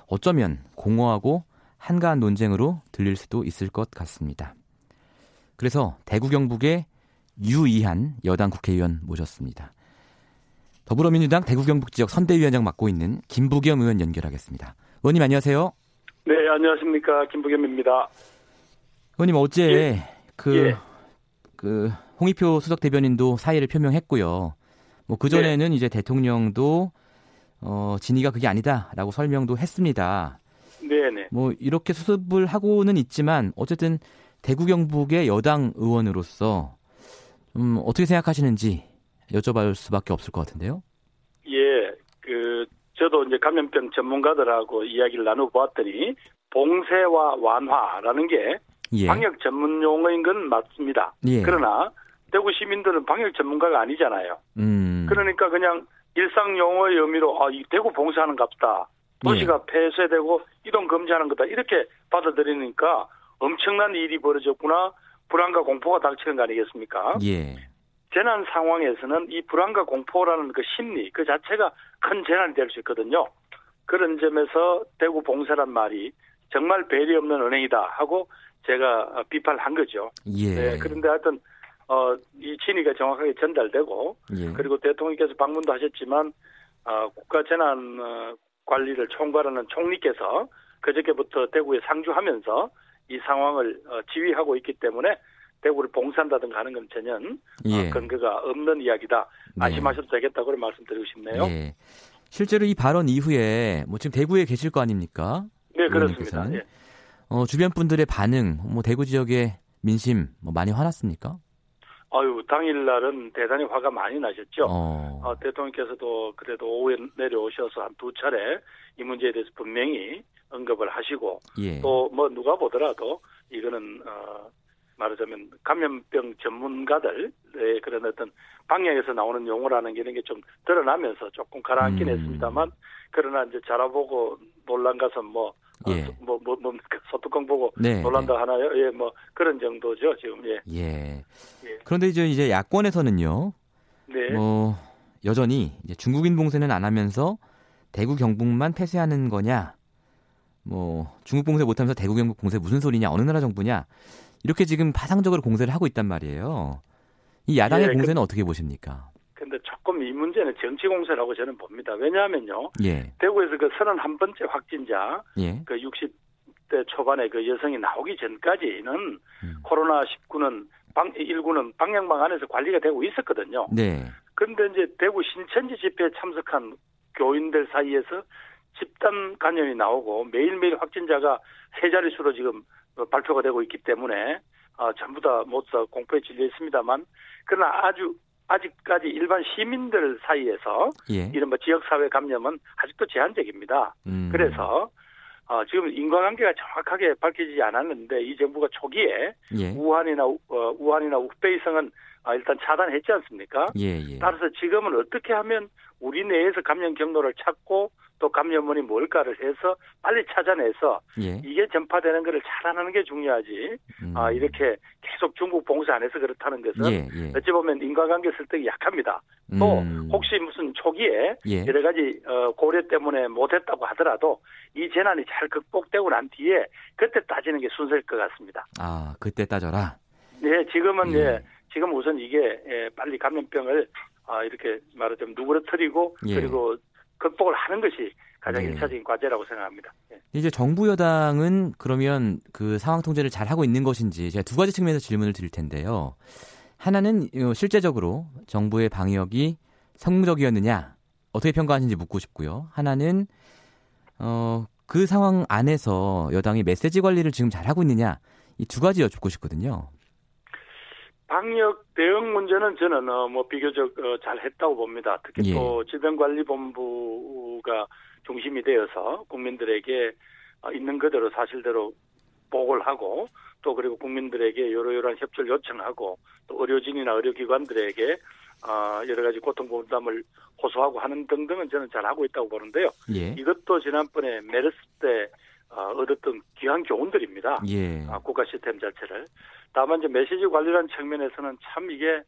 어쩌면 공허하고 한가한 논쟁으로 들릴 수도 있을 것 같습니다. 그래서 대구 경북에 유이한 여당 국회의원 모셨습니다. 더불어민주당 대구 경북 지역 선대위원장 맡고 있는 김부겸 의원 연결하겠습니다. 의원님 안녕하세요. 네, 안녕하십니까. 김부겸입니다. 의원님 어제 예. 그, 예. 그 홍익표 수석 대변인도 사의를 표명했고요. 뭐 그전에는 네. 이제 대통령도 어, 진위가 그게 아니다라고 설명도 했습니다. 네네. 뭐 이렇게 수습을 하고는 있지만 어쨌든 대구 경북의 여당 의원으로서 음, 어떻게 생각하시는지 여쭤볼 수밖에 없을 것 같은데요. 예, 그 저도 이제 감염병 전문가들하고 이야기를 나눠보았더니 봉쇄와 완화라는 게 예. 방역 전문 용어인 건 맞습니다. 예. 그러나 대구 시민들은 방역 전문가가 아니잖아요. 음. 그러니까 그냥 일상 용어의 의미로 아, 이 대구 봉쇄하는 갑다. 도시가 예. 폐쇄되고 이동 금지하는 거다. 이렇게 받아들이니까 엄청난 일이 벌어졌구나. 불안과 공포가 닥치는 거 아니겠습니까? 예. 재난 상황에서는 이 불안과 공포라는 그 심리 그 자체가 큰 재난이 될 수 있거든요. 그런 점에서 대구 봉쇄란 말이 정말 배려 없는 은행이다 하고 제가 비판을 한 거죠. 예. 네, 그런데 하여튼 어, 이 진위가 정확하게 전달되고 예. 그리고 대통령께서 방문도 하셨지만 어, 국가 재난 어, 관리를 총괄하는 총리께서 그저께부터 대구에 상주하면서 이 상황을 어, 지휘하고 있기 때문에 대구를 봉쇄한다든가 하는 건 전혀 어, 예. 근거가 없는 이야기다. 네. 안심하셔도 되겠다고 말씀드리고 싶네요. 예. 실제로 이 발언 이후에 뭐 지금 대구에 계실 거 아닙니까? 네, 그렇습니다. 예. 어, 주변 분들의 반응, 뭐 대구 지역의 민심 뭐 많이 화났습니까? 아유, 당일날은 대단히 화가 많이 나셨죠. 어. 어, 대통령께서도 그래도 오후에 내려오셔서 한 두 차례 이 문제에 대해서 분명히 언급을 하시고 예. 또뭐 누가 보더라도 이거는 어, 말하자면 감염병 전문가들의 그런 어떤 방향에서 나오는 용어라는 게 이런 게 좀 드러나면서 조금 가라앉긴 음. 했습니다만 그러나 이제 자라보고 논란 가서 뭐 예. 어, 뭐, 뭐, 뭐, 소뚜껑 보고 네, 놀란다 네. 하나요? 예, 뭐, 그런 정도죠, 지금, 예. 예. 예. 그런데 이제 이제 야권에서는요. 네. 뭐 여전히 이제 중국인 봉쇄는 안 하면서 대구 경북만 폐쇄하는 거냐? 뭐 중국 봉쇄 못하면서 대구 경북 봉쇄 무슨 소리냐? 어느 나라 정부냐? 이렇게 지금 파상적으로 공세를 하고 있단 말이에요. 이 야당의 예, 공세는 그- 어떻게 보십니까? 근데 조금 이 문제는 정치 공세라고 저는 봅니다. 왜냐하면요. 예, 대구에서 그 31번째 확진자, 예, 그 60대 초반에 그 여성이 나오기 전까지는 음. 코로나 19는 방, 19는 방역망 안에서 관리가 되고 있었거든요. 네, 그런데 이제 대구 신천지 집회에 참석한 교인들 사이에서 집단 감염이 나오고 매일매일 확진자가 세 자릿수로 지금 어, 발표가 되고 있기 때문에 어, 전부 다 모두 다 공포에 질려 있습니다만 그러나 아주 아직까지 일반 시민들 사이에서 예. 이른바 지역사회 감염은 아직도 제한적입니다. 음. 그래서 어, 지금 인과관계가 정확하게 밝혀지지 않았는데 이 정부가 초기에 예, 우한이나 우- 어, 우한이나 우베이성은 아, 일단 차단했지 않습니까? 예, 예. 따라서 지금은 어떻게 하면 우리 내에서 감염 경로를 찾고 또 감염원이 뭘까를 해서 빨리 찾아내서 예. 이게 전파되는 것을 차단하는 게 중요하지. 음. 아 이렇게 계속 중국 봉쇄 안 해서 그렇다는 것은 예, 예. 어찌 보면 인과관계 설득이 약합니다. 또 음. 혹시 무슨 초기에 예. 여러 가지 어, 고려 때문에 못했다고 하더라도 이 재난이 잘 극복되고 난 뒤에 그때 따지는 게 순서일 것 같습니다. 아, 그때 따져라. 네, 지금은 예. 예, 지금 우선 이게 예, 빨리 감염병을 아, 이렇게 말하자면 누그러뜨리고 예. 그리고 극복을 하는 것이 가장 네. 일차적인 과제라고 생각합니다. 예. 이제 정부 여당은 그러면 그 상황 통제를 잘 하고 있는 것인지 제가 두 가지 측면에서 질문을 드릴 텐데요. 하나는 어, 실제적으로 정부의 방역이 성공적이었느냐 어떻게 평가하시는지 묻고 싶고요. 하나는 어, 그 상황 안에서 여당이 메시지 관리를 지금 잘 하고 있느냐 이 두 가지 여쭙고 싶거든요. 방역 대응 문제는 저는 어, 뭐 비교적 어, 잘 했다고 봅니다. 특히 예. 또 질병관리본부가 중심이 되어서 국민들에게 어, 있는 그대로 사실대로 보고를 하고 또 그리고 국민들에게 요러요러한 협조를 요청하고 또 의료진이나 의료기관들에게 어, 여러 가지 고통 분담을 호소하고 하는 등등은 저는 잘 하고 있다고 보는데요. 예. 이것도 지난번에 메르스 때 어, 얻었던 귀한 교훈들입니다. 예. 아, 국가 시스템 자체를. 다만 이제 메시지 관리라는 측면에서는 참 이게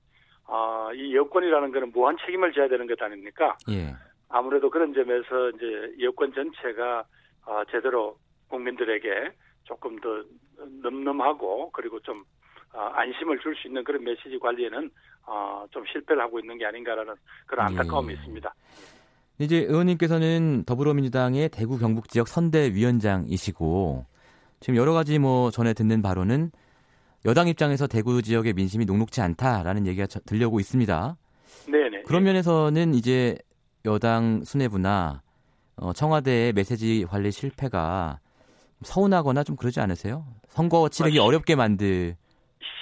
아, 이 여권이라는 거는 무한 책임을 져야 되는 것 아닙니까? 예. 아무래도 그런 점에서 이제 여권 전체가 아, 제대로 국민들에게 조금 더 늠름하고 그리고 좀 아, 안심을 줄 수 있는 그런 메시지 관리에는 아, 좀 실패를 하고 있는 게 아닌가라는 그런 안타까움이 예. 있습니다. 이제 의원님께서는 더불어민주당의 대구 경북 지역 선대위원장이시고 지금 여러 가지 뭐 전에 듣는 바로는 여당 입장에서 대구 지역의 민심이 녹록지 않다라는 얘기가 저- 들려오고 있습니다. 네네. 그런 면에서는 이제 여당 수뇌부나 어, 청와대의 메시지 관리 실패가 서운하거나 좀 그러지 않으세요? 선거 치르기 아, 어렵게 만들고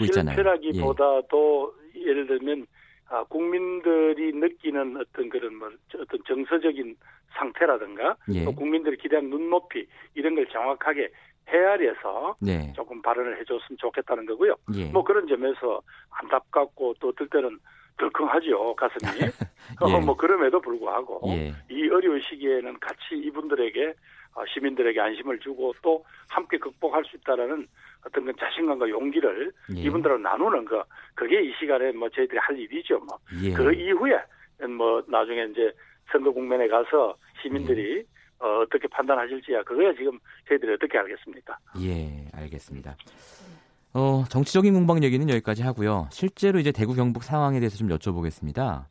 있잖아요. 실패라기보다도 예. 를 들면 아, 국민들이 느끼는 어떤 그런 뭐 저- 어떤 정서적인 상태라든가 예. 또 국민들이 기대한 눈높이 이런 걸 정확하게 헤아려서 네. 조금 발언을 해줬으면 좋겠다는 거고요. 예. 뭐 그런 점에서 안타깝고 또 어떨 때는 덜컹하죠 가슴이. 예. 어, 뭐 그럼에도 불구하고 예. 이 어려운 시기에는 같이 이분들에게 어, 시민들에게 안심을 주고 또 함께 극복할 수 있다라는 어떤 그 자신감과 용기를 예. 이분들하고 나누는 거 그게 이 시간에 뭐 저희들이 할 일이죠. 뭐. 예. 그 이후에 뭐 나중에 이제 선거 국면에 가서 시민들이 예. 어, 어떻게 판단하실지야 그거야 지금 저희들이 어떻게 알겠습니까? 예, 알겠습니다. 어, 정치적인 공방 얘기는 여기까지 하고요. 실제로 이제 대구 경북 상황에 대해서 좀 여쭤보겠습니다.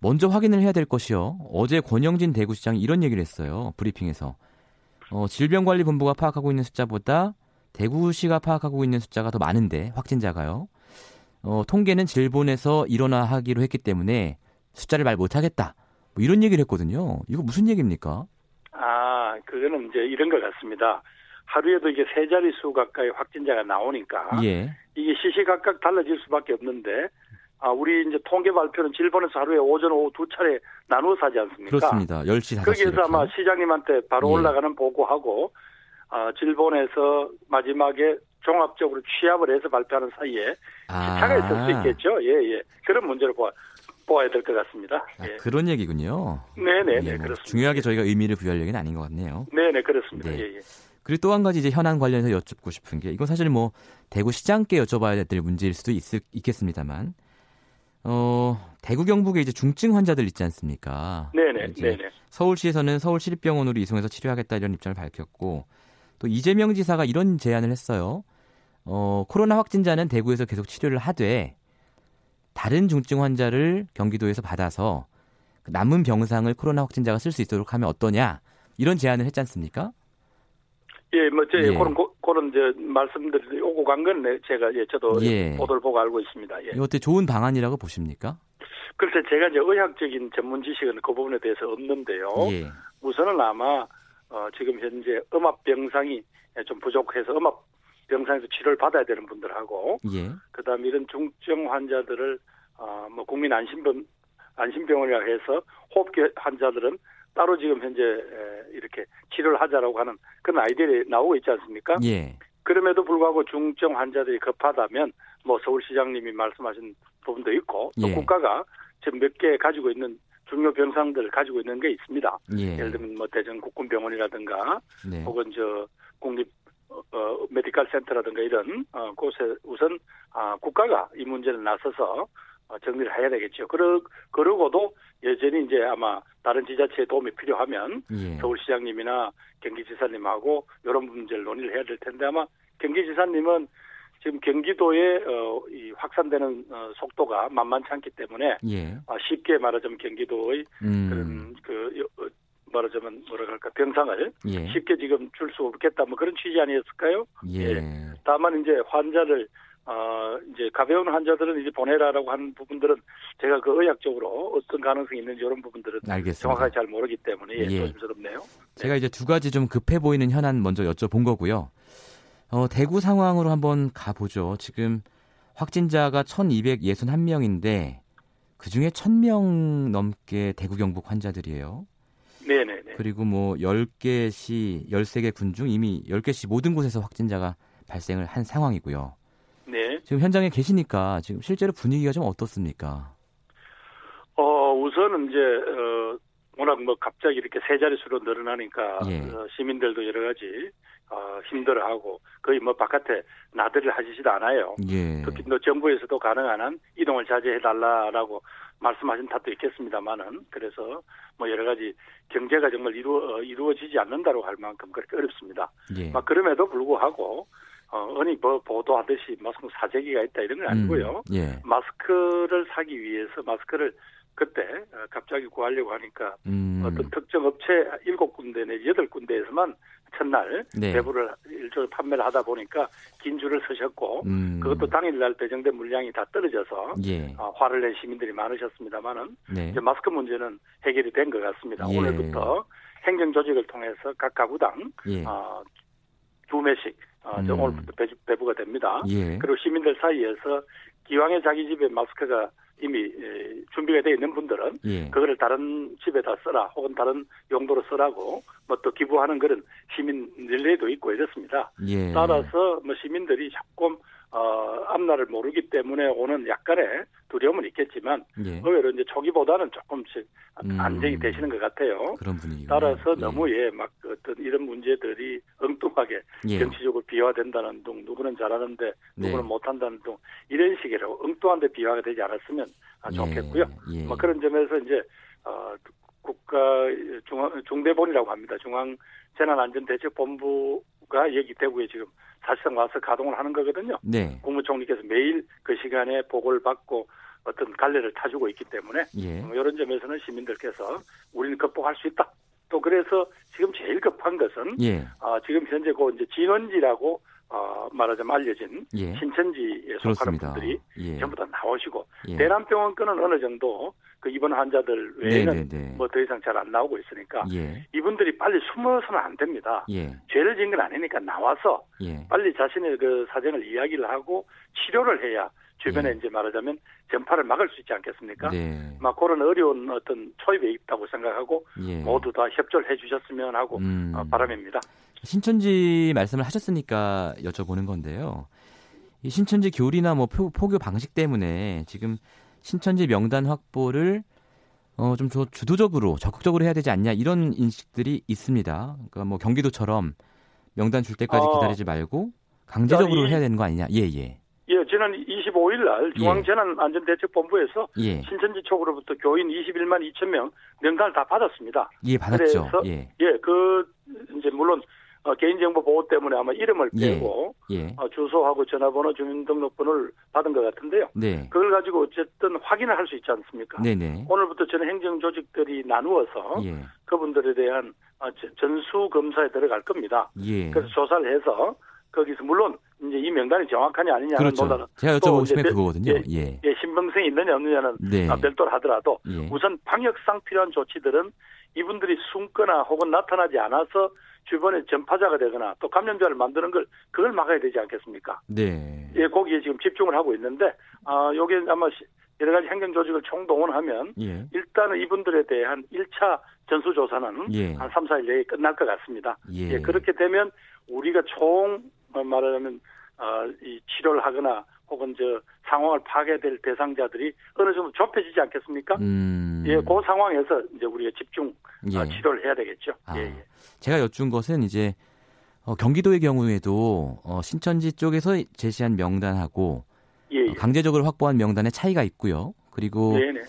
먼저 확인을 해야 될 것이요. 어제 권영진 대구시장이 이런 얘기를 했어요. 브리핑에서. 어, 질병관리본부가 파악하고 있는 숫자보다 대구시가 파악하고 있는 숫자가 더 많은데 확진자가요. 어, 통계는 질본에서 일어나 하기로 했기 때문에 숫자를 말 못하겠다. 뭐 이런 얘기를 했거든요. 이거 무슨 얘기입니까? 아, 그거는 이제 이런 것 같습니다. 하루에도 이게 세 자릿수 가까이 확진자가 나오니까 예. 이게 시시각각 달라질 수밖에 없는데 아, 우리 이제 통계 발표는 질본에서 하루에 오전 오후 두 차례 나누어서 하지 않습니까? 그렇습니다. 10시 5시 거기에서 이렇게. 아마 시장님한테 바로 예. 올라가는 보고하고 아, 질본에서 마지막에 종합적으로 취합을 해서 발표하는 사이에 아. 시차가 있을 수 있겠죠. 예, 예. 그런 문제를 보아, 보아야 될 것 같습니다. 아, 예. 그런 얘기군요. 네네네, 예, 뭐 그렇습니다. 중요하게 저희가 의미를 부여할 얘기는 아닌 것 같네요. 네네, 그렇습니다. 네. 예, 예. 그리고 또 한 가지 이제 현안 관련해서 여쭙고 싶은 게 이건 사실 뭐 대구 시장께 여쭤봐야 될 문제일 수도 있, 있겠습니다만 어, 대구 경북에 이제 중증 환자들 있지 않습니까? 네네. 네네. 서울시에서는 서울시립병원으로 이송해서 치료하겠다 이런 입장을 밝혔고 또 이재명 지사가 이런 제안을 했어요. 어, 코로나 확진자는 대구에서 계속 치료를 하되 다른 중증 환자를 경기도에서 받아서 남은 병상을 코로나 확진자가 쓸 수 있도록 하면 어떠냐 이런 제안을 했지 않습니까? 예, 뭐, 제, 예. 그런, 그런, 이제, 말씀들이 오고 간 건, 제가, 예, 저도 예. 보도를 보고 알고 있습니다. 예. 이것도 좋은 방안이라고 보십니까? 글쎄, 제가 이제 의학적인 전문 지식은 그 부분에 대해서 없는데요. 예. 우선은 아마, 어, 지금 현재 음압 병상이 좀 부족해서 음압 병상에서 치료를 받아야 되는 분들하고, 예. 그 다음 에 이런 중증 환자들을, 어, 뭐, 국민 안심병, 안심병원이라 해서 호흡기 환자들은 따로 지금 현재 이렇게 치료를 하자라고 하는 그런 아이디어이 나오고 있지 않습니까? 예. 그럼에도 불구하고 중증 환자들이 급하다면 뭐 서울시장님이 말씀하신 부분도 있고 또 예. 국가가 지금 몇 개 가지고 있는 중요 병상들을 가지고 있는 게 있습니다. 예. 를 들면 뭐 대전 국군병원이라든가 네. 혹은 저 국립 어, 어, 메디컬 센터라든가 이런 어, 곳에 우선 아, 국가가 이 문제를 나서서 어, 정리를 해야 되겠죠. 그러, 그러고도 여전히 이제 아마 다른 지자체의 도움이 필요하면 예. 서울시장님이나 경기지사님하고 이런 문제를 논의를 해야 될 텐데 아마 경기지사님은 지금 경기도의 어, 이 확산되는 어, 속도가 만만치 않기 때문에 예. 어, 쉽게 말하자면 경기도의 음. 그런 그 어, 말하자면 뭐라 그럴까 병상을 예. 쉽게 지금 줄 수 없겠다 뭐 그런 취지 아니었을까요? 예. 예. 다만 이제 환자를 어, 이제 가벼운 환자들은 이제 보내라라고 하는 부분들은 제가 그 의학적으로 어떤 가능성이 있는지 이런 부분들은 알겠습니다. 정확하게 잘 모르기 때문에 예, 예. 조심스럽네요. 제가 이제 두 가지 좀 급해 보이는 현안 먼저 여쭤본 거고요. 어, 대구 상황으로 한번 가보죠. 지금 확진자가 1,261명인데 그 중에 1,000명 넘게 대구 경북 환자들이에요. 네네네. 그리고 뭐 10개 시, 13개 군 중 이미 10개 시 모든 곳에서 확진자가 발생을 한 상황이고요. 네. 지금 현장에 계시니까 지금 실제로 분위기가 좀 어떻습니까? 어, 우선은 이제, 어, 워낙 뭐 갑자기 이렇게 세 자릿수로 늘어나니까 예. 어, 시민들도 여러 가지 어, 힘들어하고 거의 뭐 바깥에 나들이를 하시지도 않아요. 예. 특히 또 정부에서도 가능한 한 이동을 자제해 달라라고 말씀하신 탓도 있겠습니다만은 그래서 뭐 여러 가지 경제가 정말 이루어 어, 이루어지지 않는다고 할 만큼 그렇게 어렵습니다. 예. 막 그럼에도 불구하고 어, 어느 뭐 보도하듯이 마스크 사재기가 있다 이런 건 아니고요. 음, 예. 마스크를 사기 위해서 마스크를 그때 어, 갑자기 구하려고 하니까 음. 어떤 특정 업체 일곱 군데 내지 여덟 군데에서만 첫날 네. 배부를 일종의 판매를 하다 보니까 긴 줄을 서셨고 음. 그것도 당일날 배정된 물량이 다 떨어져서 예. 어, 화를 낸 시민들이 많으셨습니다만은 네. 이제 마스크 문제는 해결이 된 것 같습니다. 예. 오늘부터 행정 조직을 통해서 각 가구당 예. 어, 두 매씩 어, 음. 오늘부터 배부, 가 됩니다. 예. 그리고 시민들 사이에서 기왕에 자기 집에 마스크가 이미 준비가 되어 있는 분들은 예. 그거를 다른 집에다 써라 혹은 다른 용도로 쓰라고 뭐 또 기부하는 그런 시민 릴레이도 있고 이렇습니다. 예. 따라서 뭐 시민들이 조금 어, 앞날을 모르기 때문에 오는 약간의 두려움은 있겠지만 예. 의외로 이제 초기보다는 조금씩 음. 안정이 되시는 것 같아요. 그런 분위기. 따라서 예. 너무 예, 막 어떤 이런 문제들이 엉뚱하게 예. 정치적으로 비화된다는 둥, 누구는 잘하는데 네. 누구는 네. 못한다는 둥 이런 식으로 엉뚱한데 비화가 되지 않았으면 예. 좋겠고요. 예. 뭐 그런 점에서 이제 어, 국가 중앙 중대본이라고 합니다. 중앙 재난안전대책본부가 여기 대구에 지금 사실상 와서 가동을 하는 거거든요. 네. 국무총리께서 매일 그 시간에 보고를 받고 어떤 갈래를 타주고 있기 때문에 예. 뭐 이런 점에서는 시민들께서 우리는 극복할 수 있다. 또 그래서 지금 제일 급한 것은 예. 어, 지금 현재 그 이제 진원지라고 어, 말하자면 알려진 예. 신천지에 속하는 그렇습니다. 분들이 예. 전부 다 나오시고 예. 대남병원 건은 어느 정도 그 입원 환자들 외에는 뭐 더 이상 잘 안 나오고 있으니까 예. 이분들이 빨리 숨어서는 안 됩니다. 예. 죄를 지은 건 아니니까 나와서 예. 빨리 자신의 그 사정을 이야기를 하고 치료를 해야 주변에 예. 이제 말하자면 전파를 막을 수 있지 않겠습니까? 네. 막 그런 어려운 어떤 초입에 있다고 생각하고 예. 모두 다 협조를 해주셨으면 하고 음. 어, 바람입니다. 신천지 말씀을 하셨으니까 여쭤보는 건데요. 이 신천지 교리나 뭐 포교 방식 때문에 지금 신천지 명단 확보를 어, 좀 주도적으로 적극적으로 해야 되지 않냐 이런 인식들이 있습니다. 그러니까 뭐 경기도처럼 명단 줄 때까지 어, 기다리지 말고 강제적으로 이, 해야 되는 거 아니냐. 예, 예. 예, 지난 25일 날 예. 중앙재난안전대책본부에서 예. 신천지 쪽으로부터 교인 21만 2천 명 명단을 다 받았습니다. 예, 받았죠. 그래서 예, 예 그 이제 물론 어, 개인정보 보호 때문에 아마 이름을 예. 빼고 예. 어, 주소하고 전화번호, 주민등록번호를 받은 것 같은데요. 네. 그걸 가지고 어쨌든 확인을 할 수 있지 않습니까? 네네. 오늘부터 저는 행정조직들이 나누어서 예. 그분들에 대한 어, 전수 검사에 들어갈 겁니다. 예. 그래서 조사를 해서 거기서 물론 이제 이 명단이 정확하냐 아니냐는 그렇죠. 보다는 제가 여쭤보시면 그거거든요. 예, 예. 예, 신빙성이 있느냐 없느냐는 네. 별도로 하더라도 예. 우선 방역상 필요한 조치들은 이분들이 숨거나 혹은 나타나지 않아서 주변에 전파자가 되거나 또 감염자를 만드는 걸 그걸 막아야 되지 않겠습니까? 네. 예, 거기에 지금 집중을 하고 있는데 아, 요게 아마 여러 가지 행정 조직을 총동원하면 예. 일단은 이분들에 대한 1차 전수 조사는 예. 한 3, 4일 내에 끝날 것 같습니다. 예. 예 그렇게 되면 우리가 총 말하자면 어, 이 치료를 하거나 혹은 저 상황을 파괴될 대상자들이 어느 정도 좁혀지지 않겠습니까? 음. 예, 그 상황에서 이제 우리가 집중 어, 예. 치료를 해야 되겠죠. 아, 예, 예. 제가 여쭌 것은 이제 어, 경기도의 경우에도 어, 신천지 쪽에서 제시한 명단하고 예, 예. 어, 강제적으로 확보한 명단의 차이가 있고요. 그리고 네네.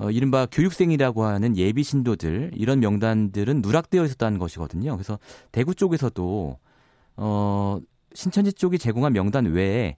어, 이른바 교육생이라고 하는 예비 신도들 이런 명단들은 누락되어 있었다는 것이거든요. 그래서 대구 쪽에서도 어, 신천지 쪽이 제공한 명단 외에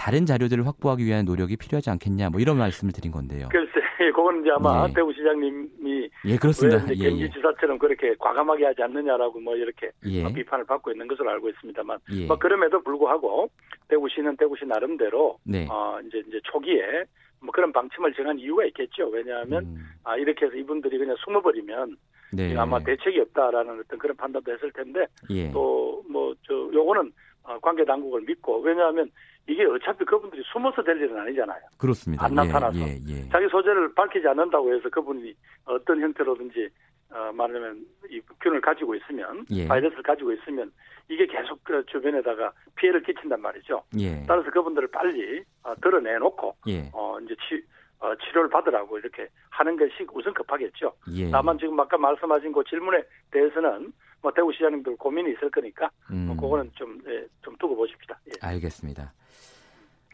다른 자료들을 확보하기 위한 노력이 필요하지 않겠냐 뭐 이런 말씀을 드린 건데요. 글쎄, 그건 이제 아마 네. 대구 시장님이 예 그렇습니다. 왜 예, 경기지사처럼 예. 그렇게 과감하게 하지 않느냐라고 뭐 이렇게 예. 비판을 받고 있는 것으로 알고 있습니다만, 예. 뭐 그럼에도 불구하고 대구시는 대구시 나름대로 네. 어 이제 이제 초기에 뭐 그런 방침을 정한 이유가 있겠죠. 왜냐하면 음. 아 이렇게 해서 이분들이 그냥 숨어버리면 네. 아마 대책이 없다라는 어떤 그런 판단도 했을 텐데 예. 또뭐 저 요거는 어, 관계 당국을 믿고 왜냐하면 이게 어차피 그분들이 숨어서 될 일은 아니잖아요. 그렇습니다. 안 나타나서 예, 예, 예. 자기 소재를 밝히지 않는다고 해서 그분이 어떤 형태로든지 어, 말하면 이 균을 가지고 있으면 예. 바이러스를 가지고 있으면 이게 계속 그 주변에다가 피해를 끼친단 말이죠. 예. 따라서 그분들을 빨리 어, 드러내놓고 예. 어, 이제 치, 어, 치료를 받으라고 이렇게 하는 것이 우선 급하겠죠. 다만 지금 아까 말씀하신 그 질문에 대해서는 뭐 대구 시장님들 고민이 있을 거니까 뭐 음. 뭐 그거는 좀, 예, 좀 두고 보십시다. 예. 알겠습니다.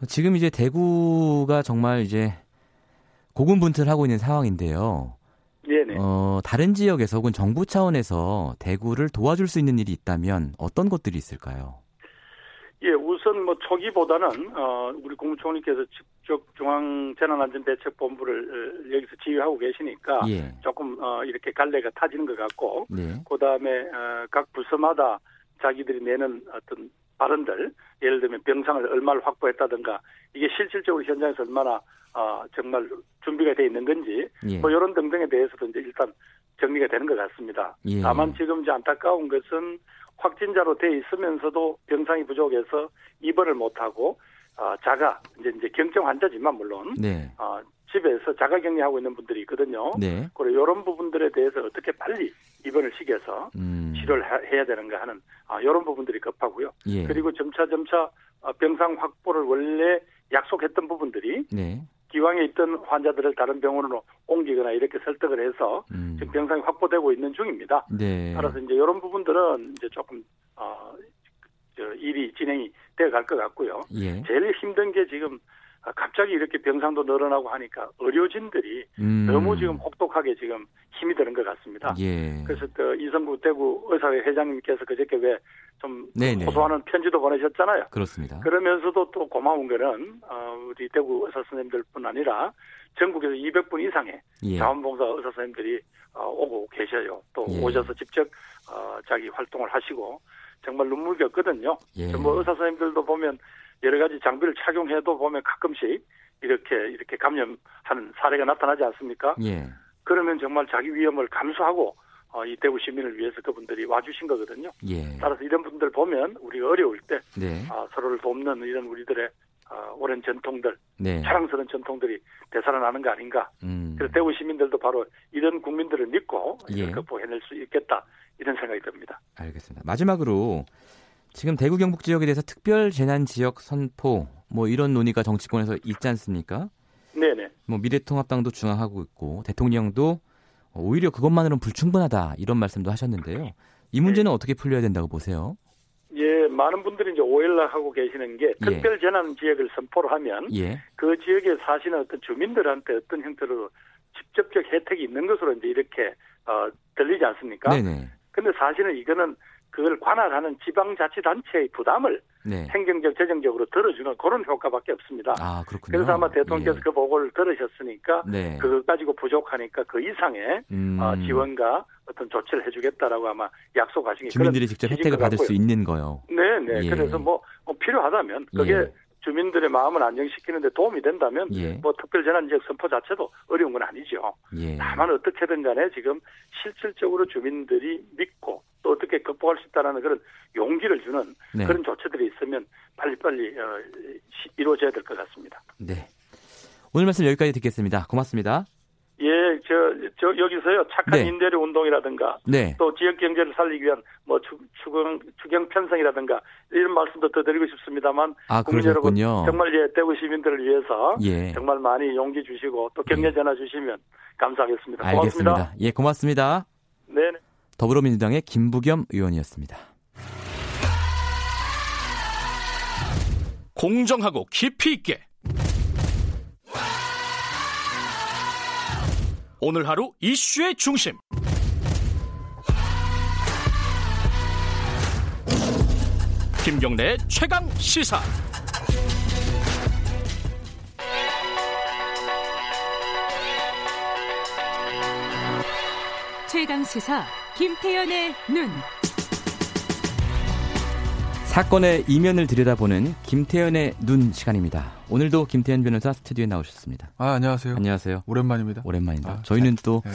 지금 이제 대구가 정말 이제 고군분투를 하고 있는 상황인데요. 네네. 어, 다른 지역에서 혹은 정부 차원에서 대구를 도와줄 수 있는 일이 있다면 어떤 것들이 있을까요? 예, 우선 뭐 초기보다는 어, 우리 국무총리께서 직접 중앙재난안전대책본부를 어, 여기서 지휘하고 계시니까 예. 조금 어, 이렇게 갈래가 타지는 것 같고, 네. 그 다음에 어, 각 부서마다 자기들이 내는 어떤 발언들, 예를 들면 병상을 얼마를 확보했다든가 이게 실질적으로 현장에서 얼마나 어, 정말 준비가 돼 있는 건지 예. 뭐 이런 등등에 대해서도 이제 일단 정리가 되는 것 같습니다. 예. 다만 지금 이제 안타까운 것은 확진자로 돼 있으면서도 병상이 부족해서 입원을 못하고 어, 자가 이제 이제 경증 환자지만 물론 네. 어, 집에서 자가 격리하고 있는 분들이 있거든요. 네. 그리고 이런 부분들에 대해서 어떻게 빨리 입원을 시켜서 음. 치료를 해야 되는가 하는 아, 이런 부분들이 급하고요. 예. 그리고 점차 점차 어, 병상 확보를 원래 약속했던 부분들이 네. 기왕에 있던 환자들을 다른 병원으로 옮기거나 이렇게 설득을 해서 음. 지금 병상이 확보되고 있는 중입니다. 네. 따라서 이제 이런 부분들은 이제 조금 어, 저 일이 진행이 되어 갈 것 같고요. 예. 제일 힘든 게 지금 갑자기 이렇게 병상도 늘어나고 하니까 의료진들이 음. 너무 지금 혹독하게 지금 힘이 드는 것 같습니다. 예. 그래서 또 이성구 대구 의사회 회장님께서 그저께 왜 좀 호소하는 편지도 보내셨잖아요. 그렇습니다. 그러면서도 또 고마운 거는 어, 우리 대구 의사 선생님들뿐 아니라 전국에서 200분 이상의 예. 자원봉사 의사 선생님들이 어, 오고 계셔요. 또 예. 오셔서 직접 어, 자기 활동을 하시고 정말 눈물겹거든요. 예. 뭐 의사 선생님들도 보면 여러 가지 장비를 착용해도 보면 가끔씩 이렇게 이렇게 감염하는 사례가 나타나지 않습니까? 예. 그러면 정말 자기 위험을 감수하고 어, 이 대구 시민을 위해서 그분들이 와주신 거거든요. 예. 따라서 이런 분들 보면 우리가 어려울 때 네. 어, 서로를 돕는 이런 우리들의 어, 오랜 전통들, 네. 자랑스러운 전통들이 되살아나는 거 아닌가. 음. 그래서 대구 시민들도 바로 이런 국민들을 믿고 예. 극복해낼 수 있겠다 이런 생각이 듭니다. 알겠습니다. 마지막으로 지금 대구 경북 지역에 대해서 특별 재난 지역 선포 뭐 이런 논의가 정치권에서 있지 않습니까? 네네. 뭐 미래통합당도 중앙하고 있고 대통령도 오히려 그것만으로는 불충분하다 이런 말씀도 하셨는데요. 이 문제는 네. 어떻게 풀려야 된다고 보세요? 예, 많은 분들이 이제 오해를 하고 계시는 게 예. 특별 재난 지역을 선포를 하면 예. 그 지역에 사시는 어떤 주민들한테 어떤 형태로 직접적 혜택이 있는 것으로 이제 이렇게 어, 들리지 않습니까? 네네. 근데 사실은 이거는 그걸 관할하는 지방자치단체의 부담을 네. 행정적, 재정적으로 들어주는 그런 효과밖에 없습니다. 아, 그렇군요. 그래서 아마 대통령께서 예. 그 보고를 들으셨으니까 네. 그거 가지고 부족하니까 그 이상의 음. 어, 지원과 어떤 조치를 해주겠다라고 아마 약속하신 게 주민들이 직접 혜택을 받을 수 있는 거요. 네, 네. 예. 그래서 뭐, 뭐 필요하다면 그게 예. 주민들의 마음을 안정시키는데 도움이 된다면 예. 뭐 특별재난지역 선포 자체도 어려운 건 아니죠. 예. 다만 어떻게든 간에 지금 실질적으로 주민들이 믿고 또 어떻게 극복할 수 있다는 그런 용기를 주는 네. 그런 조치들이 있으면 빨리빨리 어, 이루어져야 될 것 같습니다. 네. 오늘 말씀 여기까지 듣겠습니다. 고맙습니다. 예, 저, 저, 여기서요, 착한 네. 인대료 운동이라든가, 네. 또 지역 경제를 살리기 위한 뭐 추, 추경, 추경 편성이라든가, 이런 말씀도 더 드리고 싶습니다만, 아, 국민 여러분, 정말 예, 대구 시민들을 위해서 예. 정말 많이 용기 주시고, 또 격려 전화 주시면 감사하겠습니다. 알겠습니다. 고맙습니다. 예, 고맙습니다. 네. 더불어민주당의 김부겸 의원이었습니다. 공정하고 깊이 있게 오늘 하루 이슈의 중심. 김경래 최강 시사. 최강 시사 김태연의 눈. 사건의 이면을 들여다보는 김태현의 눈 시간입니다. 오늘도 김태현 변호사 스튜디오에 나오셨습니다. 아, 안녕하세요. 안녕하세요. 오랜만입니다. 오랜만입니다. 아, 저희는 또, 네.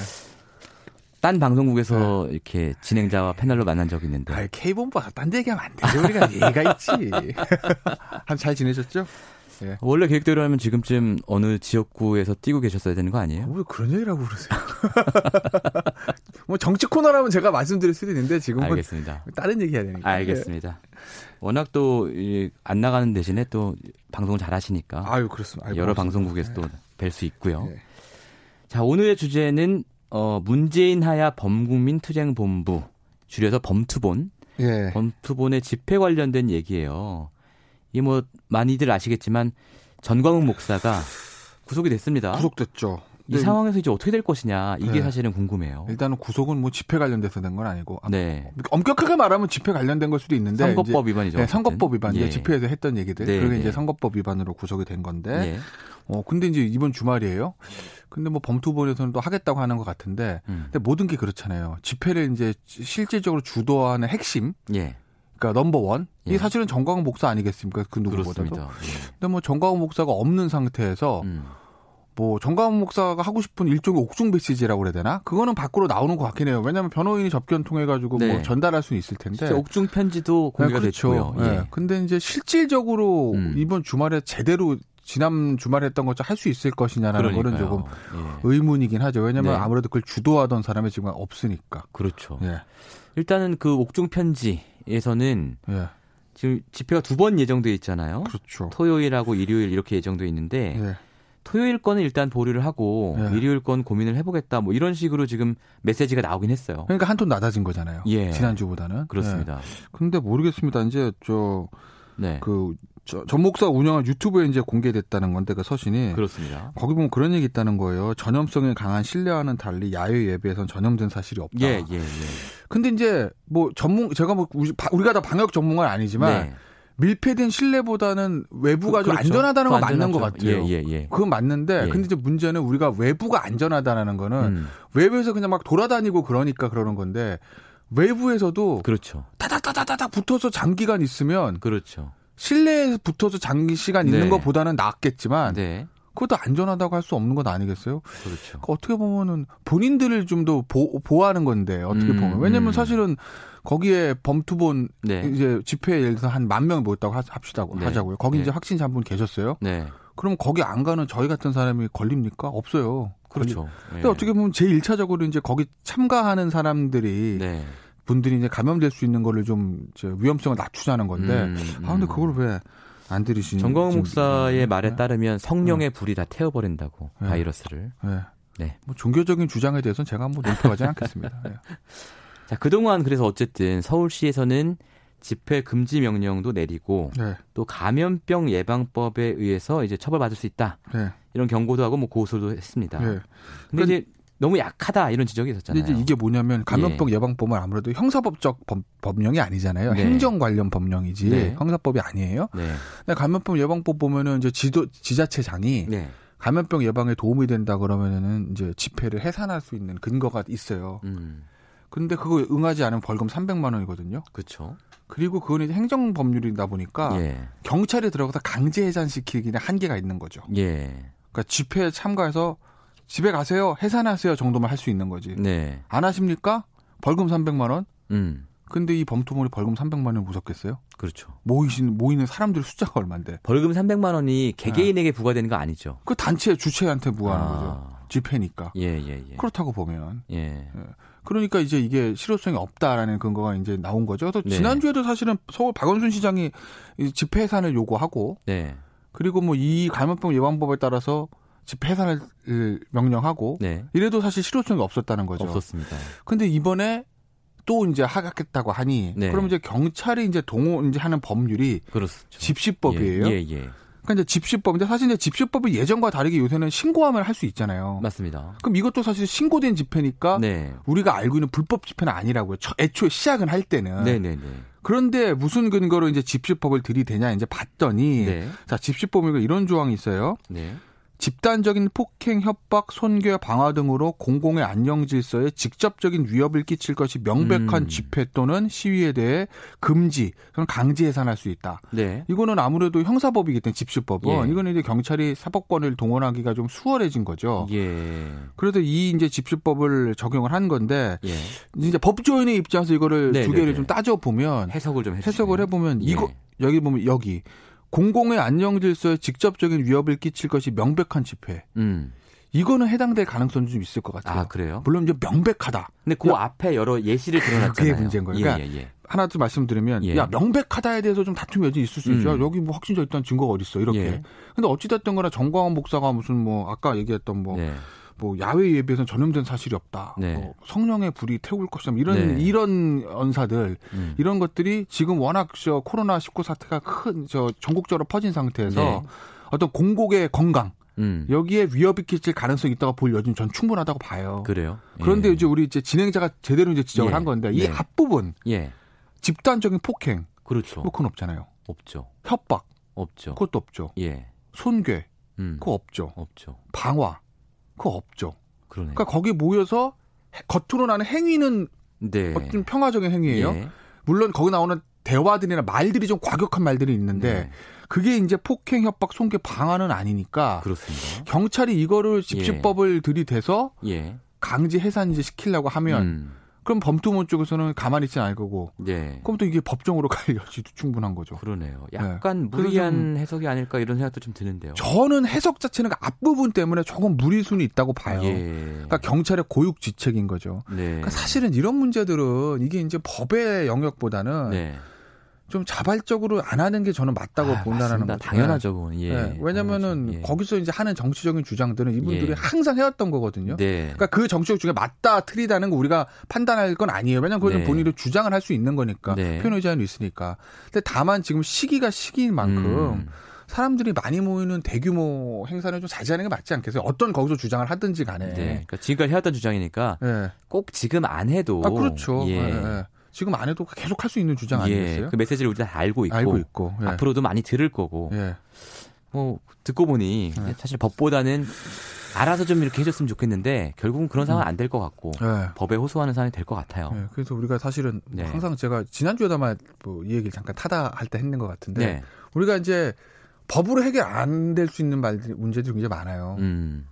딴 방송국에서 네. 이렇게 진행자와 패널로 만난 적이 있는데. 아, K본부가 딴 얘기하면 안 되죠. 우리가 예의가 있지. 한 잘 지내셨죠? 네. 원래 계획대로라면 지금쯤 어느 지역구에서 뛰고 계셨어야 되는 거 아니에요? 왜 그런 얘기라고 그러세요? 뭐 정치 코너라면 제가 말씀드릴 수도 있는데 지금은 알겠습니다. 다른 얘기 해야 되니까. 알겠습니다. 워낙 또 안 나가는 대신에 또 방송을 잘 하시니까. 아유, 그렇습니다. 아유, 여러 방송국에서 또 뵐수 네. 있고요. 네. 자, 오늘의 주제는 어, 문재인 하야 범국민 투쟁 본부 줄여서 범투본. 예. 범투본의 집회 관련된 얘기예요. 이 뭐 많이들 아시겠지만 전광훈 목사가 구속이 됐습니다. 구속됐죠. 이 네. 상황에서 이제 어떻게 될 것이냐 이게 네. 사실은 궁금해요. 일단은 구속은 뭐 집회 관련돼서 된 건 아니고 아, 네. 엄격하게 말하면 집회 관련된 걸 수도 있는데 선거법 위반이죠. 네, 선거법 위반. 예. 집회에서 했던 얘기들. 네, 그게 네. 이제 선거법 위반으로 구속이 된 건데. 네. 어 근데 이제 이번 주말이에요. 근데 뭐 범투본에서는 또 하겠다고 하는 것 같은데. 음. 근데 모든 게 그렇잖아요. 집회를 이제 실질적으로 주도하는 핵심. 예. 그러니까 넘버 원. 이게 예. 사실은 정광훈 목사 아니겠습니까? 그 누구보다도. 예. 근데 뭐 정광훈 목사가 없는 상태에서 음. 뭐 정가훈 목사가 하고 싶은 일종의 옥중 메시지라고 그래야 되나? 그거는 밖으로 나오는 것 같긴 해요. 왜냐하면 변호인이 접견 통해 가지고 뭐 네. 뭐 전달할 수는 있을 텐데. 옥중 편지도 공개가 네, 그렇죠. 됐고요. 예. 네. 근데 이제 실질적으로 음. 이번 주말에 제대로 지난 주말에 했던 것처럼 할 수 있을 것이냐라는 거는 조금 예. 의문이긴 하죠. 왜냐하면 네. 아무래도 그걸 주도하던 사람이 지금 없으니까. 그렇죠. 예. 일단은 그 옥중 편지 에서는 예. 지금 집회가 두 번 예정돼 있잖아요. 그렇죠. 토요일하고 일요일 이렇게 예정돼 있는데 네. 토요일 건은 일단 보류를 하고 네. 일요일 건 고민을 해보겠다 뭐 이런 식으로 지금 메시지가 나오긴 했어요. 그러니까 한 톤 낮아진 거잖아요. 예. 지난주보다는. 그렇습니다. 네. 근데 모르겠습니다. 이제 저 네. 그 저, 전 목사 운영한 유튜브에 이제 공개됐다는 건데 그 서신이 그렇습니다. 거기 보면 그런 얘기 있다는 거예요. 전염성에 강한 신뢰와는 달리 야외 예배에선 전염된 사실이 없다. 예, 예, 예. 근데 이제 뭐 전문 제가 뭐 우리가 다 방역 전문가는 아니지만 네. 밀폐된 실내보다는 외부가 그, 좀 그렇죠. 안전하다는 건 맞는 것 같아요. 예, 예, 예. 그건 맞는데, 예. 근데 이제 문제는 우리가 외부가 안전하다는 거는 음. 외부에서 그냥 막 돌아다니고 그러니까 그러는 건데 외부에서도 그렇죠. 타닥타닥타닥 붙어서 장기간 있으면 그렇죠. 실내에 붙어서 장기 시간 있는 네. 것보다는 낫겠지만 네. 그것도 안전하다고 할 수 없는 것 아니겠어요? 그렇죠. 그러니까 어떻게 보면은 본인들을 좀 더 보호하는 건데 어떻게 음, 보면 왜냐면 음. 사실은 거기에 범투본 네. 이제 집회 예를 들어서 한 만명 모였다고 합시다 네. 하자고요. 거기 네. 이제 확진자 한 분 계셨어요. 네. 그럼 거기 안 가는 저희 같은 사람이 걸립니까? 없어요. 그렇죠. 근데 어떻게 보면 제일 1차적으로 이제 거기 참가하는 사람들이 네. 분들이 이제 감염될 수 있는 거를 좀 위험성을 낮추자는 건데 음, 음. 아 근데 그걸 왜 안 들으시는 정광훈 목사의 네. 말에 따르면 성령의 네. 불이 다 태워버린다고 네. 바이러스를. 네. 네. 뭐 종교적인 주장에 대해서는 제가 한번 논평하지 않겠습니다. 네. 자 그동안 그래서 어쨌든 서울시에서는 집회 금지 명령도 내리고 네. 또 감염병 예방법에 의해서 이제 처벌받을 수 있다 이런 경고도 하고 뭐 고소도 했습니다. 근데 그러니까 이제 너무 약하다 이런 지적이 있었잖아요. 근데 이게 뭐냐면 감염병 예. 방법은 아무래도 형사법적 법, 령이 아니잖아요. 네. 행정 관련 법령이지 네. 형사법이 아니에요. 네. 근데 감염병 예방법 보면은 이제 지도 지자체장이 네. 감염병 예방에 도움이 된다 그러면은 이제 집회를 해산할 수 있는 근거가 있어요. 음. 근데 그거 응하지 않으면 벌금 300만 원이거든요. 그렇죠. 그리고 그건 이제 행정 법률이다 보니까 예. 경찰이 들어가서 강제 해산시키기는 한계가 있는 거죠. 예. 그러니까 집회에 참가해서 집에 가세요, 해산하세요 정도만 할 수 있는 거지. 네. 안 하십니까? 벌금 300만 원. 음. 근데 이 범토몰이 벌금 300만 원 무섭겠어요? 그렇죠. 모이신 모이는 사람들 숫자가 얼마인데? 벌금 300만 원이 개개인에게 네. 부과되는 거 아니죠? 그 단체 주체한테 부과하는 아. 거죠. 집회니까. 예, 예, 예. 그렇다고 보면. 예. 예. 그러니까 이제 이게 실효성이 없다라는 근거가 이제 나온 거죠. 그래서 네. 지난주에도 사실은 서울 박원순 시장이 집회 해산을 요구하고 네. 그리고 뭐 이 감염병 예방법에 따라서 집회 해산을 명령하고 네. 이래도 사실 실효성이 없었다는 거죠. 없었습니다. 근데 이번에 또 이제 하각했다고 하니 네. 그럼 이제 경찰이 이제 동원 이제 하는 법률이 그렇죠. 집시법이에요. 예, 예, 예. 그러니까 이제 집시법인데 사실 이제 집시법이 예전과 다르게 요새는 신고하면 할 수 있잖아요. 맞습니다. 그럼 이것도 사실 신고된 집회니까 네. 우리가 알고 있는 불법 집회는 아니라고요. 애초에 시작은 할 때는. 네, 네, 네. 그런데 무슨 근거로 이제 집시법을 들이대냐 이제 봤더니 네. 자 집시법에 이런 조항이 있어요. 네. 집단적인 폭행, 협박, 손괴, 방화 등으로 공공의 안녕 질서에 직접적인 위협을 끼칠 것이 명백한 음. 집회 또는 시위에 대해 금지, 또는 강제 해산할 수 있다. 네. 이거는 아무래도 형사법이기 때문에 집시법은 예. 이거는 이제 경찰이 사법권을 동원하기가 좀 수월해진 거죠. 예. 그래서 이 이제 집시법을 적용을 한 건데 예. 이제 법조인의 입장에서 이거를 네, 두 개를 네, 네. 좀 따져 보면 해석을 좀 해석을 해보면 이거 예. 여기 보면 여기 공공의 안녕 질서에 직접적인 위협을 끼칠 것이 명백한 집회. 음. 이거는 해당될 가능성이 좀 있을 것 같아요. 아, 그래요? 물론 이제 명백하다. 근데 그 야, 앞에 여러 예시를 드러났잖아요. 그게 문제인 거예요. 그러니까 예, 예, 예. 하나 더 말씀드리면 예. 야, 명백하다에 대해서 좀 다툼이 여전히 있을 수 있죠. 음. 여기 뭐 확진자 있다는 증거가 어디 있어. 이렇게. 예. 근데 어찌 됐든 거나 정광훈 목사가 무슨 뭐 아까 얘기했던 뭐 네. 뭐 야외 예배에서 전염된 사실이 없다. 네. 뭐 성령의 불이 태울 것이다. 뭐 이런 네. 이런 언사들 음. 이런 것들이 지금 워낙 저 코로나 19 사태가 큰 저 전국적으로 퍼진 상태에서 네. 어떤 공곡의 건강 음. 여기에 위협이 끼칠 가능성이 있다고 볼 여지는 전 충분하다고 봐요. 그래요. 그런데 예. 이제 우리 이제 진행자가 제대로 이제 지적을 예. 한 건데 이 예. 앞부분 예. 집단적인 폭행 그렇죠. 뭐 그건 없잖아요. 없죠. 협박 없죠. 그것도 없죠. 예. 손괴 음. 그거 없죠. 없죠. 방화 그거 없죠. 그러네. 그러니까 거기 모여서 겉으로 나는 행위는 네. 어떤 평화적인 행위예요. 예. 물론 거기 나오는 대화들이나 말들이 좀 과격한 말들이 있는데 네. 그게 이제 폭행, 협박, 손괴 방안은 아니니까 그렇습니다. 경찰이 이거를 집시법을 예. 들이대서 예. 강제 해산 이제 시키려고 하면 음. 그럼 범투문 쪽에서는 가만히 있지 않을 거고. 네. 그럼 또 이게 법정으로 갈 여지도 충분한 거죠. 그러네요. 약간 네. 무리한 해석이 아닐까 이런 생각도 좀 드는데요. 저는 해석 자체는 그 앞부분 때문에 조금 무리순이 있다고 봐요. 예. 그러니까 경찰의 고육지책인 거죠. 네. 그러니까 사실은 이런 문제들은 이게 이제 법의 영역보다는 네. 좀 자발적으로 안 하는 게 저는 맞다고 아, 본다는 거죠. 당연하죠. 네. 예. 네. 왜냐면은 예. 거기서 이제 하는 정치적인 주장들은 이분들이 예. 항상 해왔던 거거든요. 네. 그러니까 그 정치적 중에 맞다 틀리다는 거 우리가 판단할 건 아니에요. 왜냐면 그건 네. 본인이 주장을 할 수 있는 거니까 네. 표현의 자유는 있으니까. 근데 다만 지금 시기가 시기인 만큼 음. 사람들이 많이 모이는 대규모 행사는 좀 자제하는 게 맞지 않겠어요? 어떤 거기서 주장을 하든지 간에. 네. 그러니까 지금까지 해왔던 주장이니까 네. 꼭 지금 안 해도. 아, 그렇죠. 예. 네. 지금 안 해도 계속 할 수 있는 주장 예, 아니겠어요? 그 메시지를 우리가 다 알고 있고, 알고 있고 예. 앞으로도 많이 들을 거고. 예. 뭐 듣고 보니 예. 사실 법보다는 알아서 좀 이렇게 해줬으면 좋겠는데 결국은 그런 상황은 음. 안될 것 같고 네. 법에 호소하는 상황이 될 것 같아요. 네. 그래서 우리가 사실은 네. 항상 제가 지난주에다만 뭐이 얘기를 잠깐 타다 할 때 했는 것 같은데 네. 우리가 이제 법으로 해결 안 될 수 있는 말들 문제들이 굉장히 많아요. 음.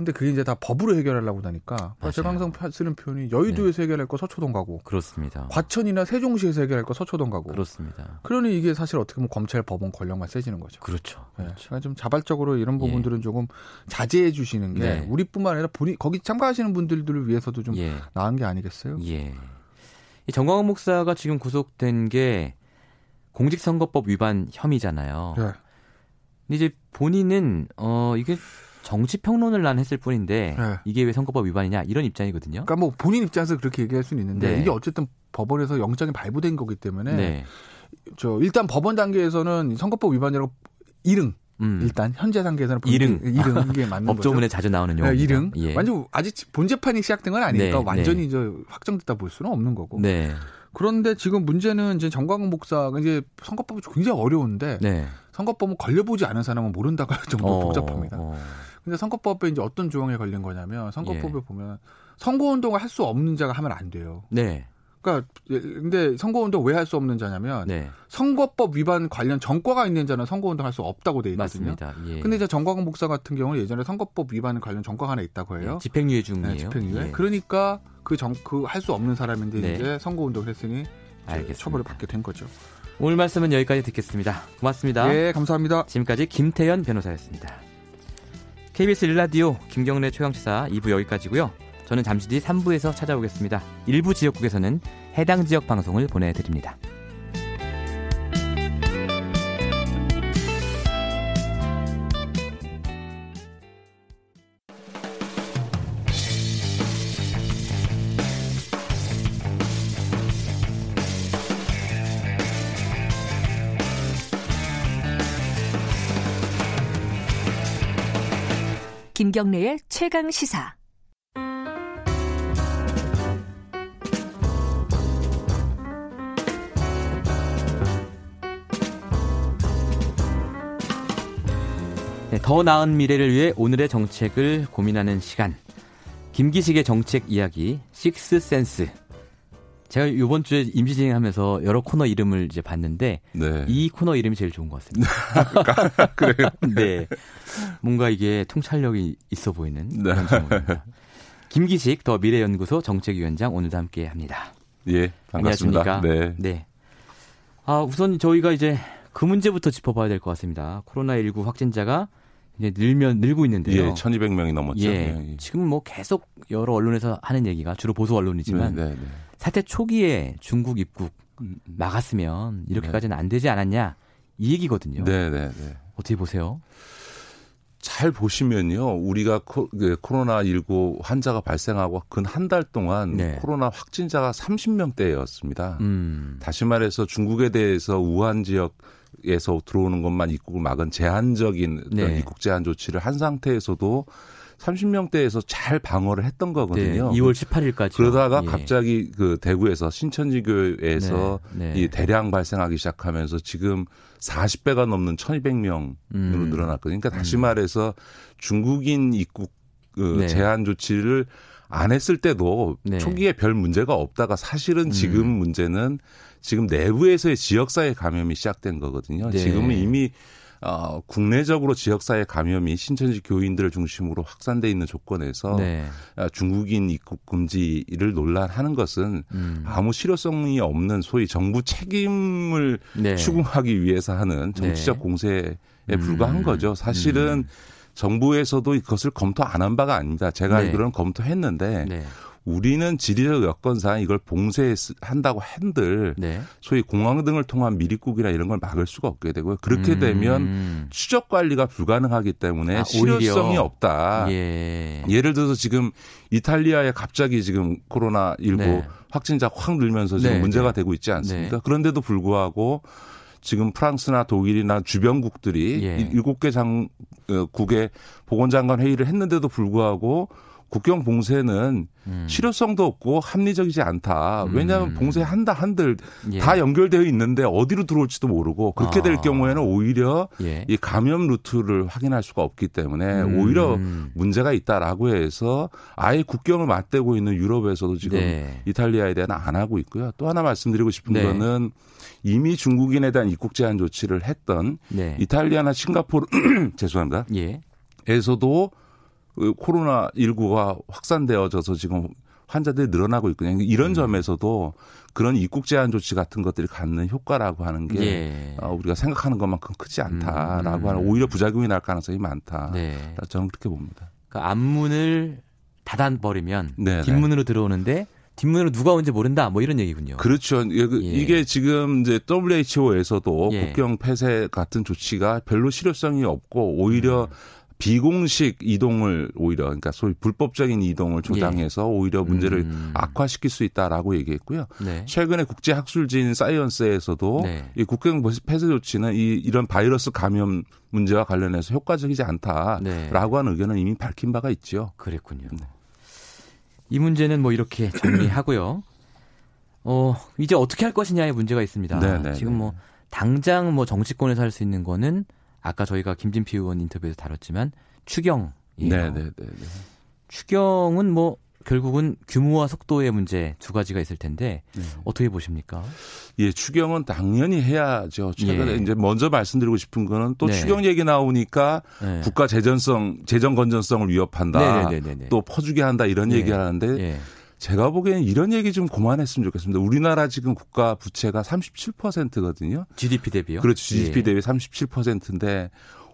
근데 그게 이제 다 법으로 해결하려고 하니까. 제가 항상 쓰는 표현이 여의도에서 네. 해결할 거 서초동 가고 그렇습니다. 과천이나 세종시에서 해결할 거 서초동 가고 그렇습니다. 그러니 이게 사실 어떻게 보면 검찰 법원 권력만 세지는 거죠. 그렇죠. 네. 그렇죠. 그러니까 좀 자발적으로 이런 예. 부분들은 예. 조금 자제해 주시는 게 네. 우리뿐만 아니라 본인 거기 참가하시는 분들을 위해서도 좀 예. 나은 게 아니겠어요? 예. 이 정광훈 목사가 지금 구속된 게 공직선거법 위반 혐의잖아요. 네. 근데 이제 본인은 어 이게 정치 평론을 난 했을 뿐인데 네. 이게 왜 선거법 위반이냐 이런 입장이거든요. 그러니까 뭐 본인 입장에서 그렇게 얘기할 수는 있는데 네. 이게 어쨌든 법원에서 영장이 발부된 거기 때문에 네. 저 일단 법원 단계에서는 선거법 위반이라고 이릉 음. 일단 현재 단계에서는 이릉 이릉 이게 맞는 법조문에 거죠. 자주 나오는 용어. 네, 이릉 예. 완전 아직 본 재판이 시작된 건 아니니까 네, 완전히 네. 저 확정됐다 볼 수는 없는 거고. 네. 그런데 지금 문제는 이제 정광훈 목사가 이제 선거법이 굉장히 어려운데 네. 선거법은 걸려보지 않은 사람은 모른다고 할 정도로 어, 복잡합니다. 어. 근데 선거법에 이제 어떤 조항에 걸린 거냐면 선거법에 예. 보면 선거운동을 할 수 없는 자가 하면 안 돼요. 네. 그러니까 근데 선거운동 왜 할 수 없는 자냐면 네. 선거법 위반 관련 전과가 있는 자는 선거운동 할 수 없다고 돼 있거든요. 맞습니다. 예. 근데 이제 정광훈 목사 같은 경우는 예전에 선거법 위반 관련 전과가 하나 있다고 해요. 네, 집행유예 중이에요. 네, 집행유예. 예. 그러니까 그 정 그 할 수 없는 사람인데 네. 이제 선거운동을 했으니 알겠습니다. 처벌을 받게 된 거죠. 오늘 말씀은 여기까지 듣겠습니다. 고맙습니다. 네, 감사합니다. 지금까지 김태현 변호사였습니다. KBS 1라디오 김경래 최강시사 2부 여기까지고요. 저는 잠시 뒤 3부에서 찾아오겠습니다. 일부 지역국에서는 해당 지역 방송을 보내드립니다. 김경래의 최강 시사. 네, 더 나은 미래를 위해 오늘의 정책을 고민하는 시간. 김기식의 정책 이야기, 식스 센스. 제가 이번 주에 임시 진행하면서 여러 코너 이름을 이제 봤는데 네. 이 코너 이름이 제일 좋은 것 같습니다. 그래요? 네. 뭔가 이게 통찰력이 있어 보이는 네. 그런 제목입니다. 김기식 더 미래연구소 정책위원장 오늘도 함께 합니다. 예, 반갑습니다. 안녕하십니까? 네. 네. 아, 우선 저희가 이제 그 문제부터 짚어봐야 될 것 같습니다. 코로나19 확진자가 이제 늘면 늘고 있는데요. 예, 1,200명이 넘었죠. 예, 예. 지금 뭐 계속 여러 언론에서 하는 얘기가 주로 보수 언론이지만 네, 네, 네. 사태 초기에 중국 입국 막았으면 이렇게까지는 안 되지 않았냐 이 얘기거든요. 네, 네, 네. 어떻게 보세요? 잘 보시면요, 우리가 코, 그 코로나 19 환자가 발생하고 근 한 달 동안 네. 코로나 확진자가 30명대였습니다. 음. 다시 말해서 중국에 대해서 우한 지역에서 들어오는 것만 입국을 막은 제한적인 네. 입국 제한 조치를 한 상태에서도 30명대에서 잘 방어를 했던 거거든요. 네, 2월 18일까지. 그러다가 예. 갑자기 그 대구에서 신천지교에서 네, 네. 이 대량 발생하기 시작하면서 지금 40배가 넘는 1,200명으로 음. 늘어났거든요. 그러니까 다시 음. 말해서 중국인 입국 그 네. 제한 조치를 안 했을 때도 네. 초기에 별 문제가 없다가 사실은 지금 음. 문제는 지금 내부에서의 지역사회 감염이 시작된 거거든요. 네. 지금은 이미 어, 국내적으로 지역사회 감염이 신천지 교인들을 중심으로 확산돼 있는 조건에서 네. 어, 중국인 입국 금지를 논란하는 것은 음. 아무 실효성이 없는 소위 정부 책임을 네. 추궁하기 위해서 하는 정치적 네. 공세에 불과한 음. 거죠. 사실은 음. 정부에서도 이것을 검토 안 한 바가 아닙니다. 제가 네. 알기로는 검토했는데 네. 우리는 지리적 여건상 이걸 봉쇄한다고 한들 네. 소위 공항 등을 통한 미립국이나 이런 걸 막을 수가 없게 되고요. 그렇게 음. 되면 추적 관리가 불가능하기 때문에 아, 실효성이 없다. 예. 예를 들어서 지금 이탈리아에 갑자기 지금 코로나 19 네. 확진자 확 늘면서 지금 네. 문제가 네. 되고 있지 않습니까? 네. 그런데도 불구하고 지금 프랑스나 독일이나 주변국들이 예. 일곱 개 장국의 어, 보건장관 회의를 했는데도 불구하고 국경 봉쇄는 음. 실효성도 없고 합리적이지 않다. 왜냐하면 음. 봉쇄한다 한들 예. 다 연결되어 있는데 어디로 들어올지도 모르고 그렇게 될 아. 경우에는 오히려 예. 이 감염 루트를 확인할 수가 없기 때문에 음. 오히려 문제가 있다라고 해서 아예 국경을 맞대고 있는 유럽에서도 지금 네. 이탈리아에 대한 안 하고 있고요. 또 하나 말씀드리고 싶은 네. 거는 이미 중국인에 대한 입국 제한 조치를 했던 네. 이탈리아나 싱가포르 죄송합니다. 예. 에서도 그 코로나 19가 확산되어져서 지금 환자들이 늘어나고 있거든요. 이런 음. 점에서도 그런 입국 제한 조치 같은 것들이 갖는 효과라고 하는 게 예. 어, 우리가 생각하는 것만큼 크지 않다라고 음. 하는 오히려 부작용이 날 가능성이 많다. 네. 저는 그렇게 봅니다. 그러니까 앞문을 닫아 버리면 네, 네. 뒷문으로 들어오는데 뒷문으로 누가 온지 모른다 뭐 이런 얘기군요. 그렇죠. 예. 이게 지금 이제 WHO에서도 예. 국경 폐쇄 같은 조치가 별로 실효성이 없고 오히려 음. 비공식 이동을 오히려 그러니까 소위 불법적인 이동을 조장해서 예. 오히려 문제를 음. 악화시킬 수 있다라고 얘기했고요. 네. 최근에 국제 학술지인 사이언스에서도 네. 이 국경 폐쇄 조치는 이 이런 바이러스 감염 문제와 관련해서 효과적이지 않다라고 네. 하는 의견을 이미 밝힌 바가 있죠. 그랬군요. 네. 이 문제는 뭐 이렇게 정리하고요. 어, 이제 어떻게 할 것이냐의 문제가 있습니다. 네네. 네, 지금 뭐 네. 당장 뭐 정치권에서 할 수 있는 거는 아까 저희가 김진피 의원 인터뷰에서 다뤘지만 추경이에요. 네네 네. 추경은 뭐 결국은 규모와 속도의 문제 두 가지가 있을 텐데 네. 어떻게 보십니까? 예, 추경은 당연히 해야죠. 최근에 예. 이제 먼저 말씀드리고 싶은 거는 또 네. 추경 얘기 나오니까 네. 국가 재정성 재정 건전성을 위협한다. 네네네네. 또 퍼주게 한다 이런 예. 얘기 하는데 예. 제가 보기에는 이런 얘기 좀 그만했으면 좋겠습니다. 우리나라 지금 국가 부채가 37%거든요. GDP 대비요? 그렇죠. GDP 예. 대비 37%인데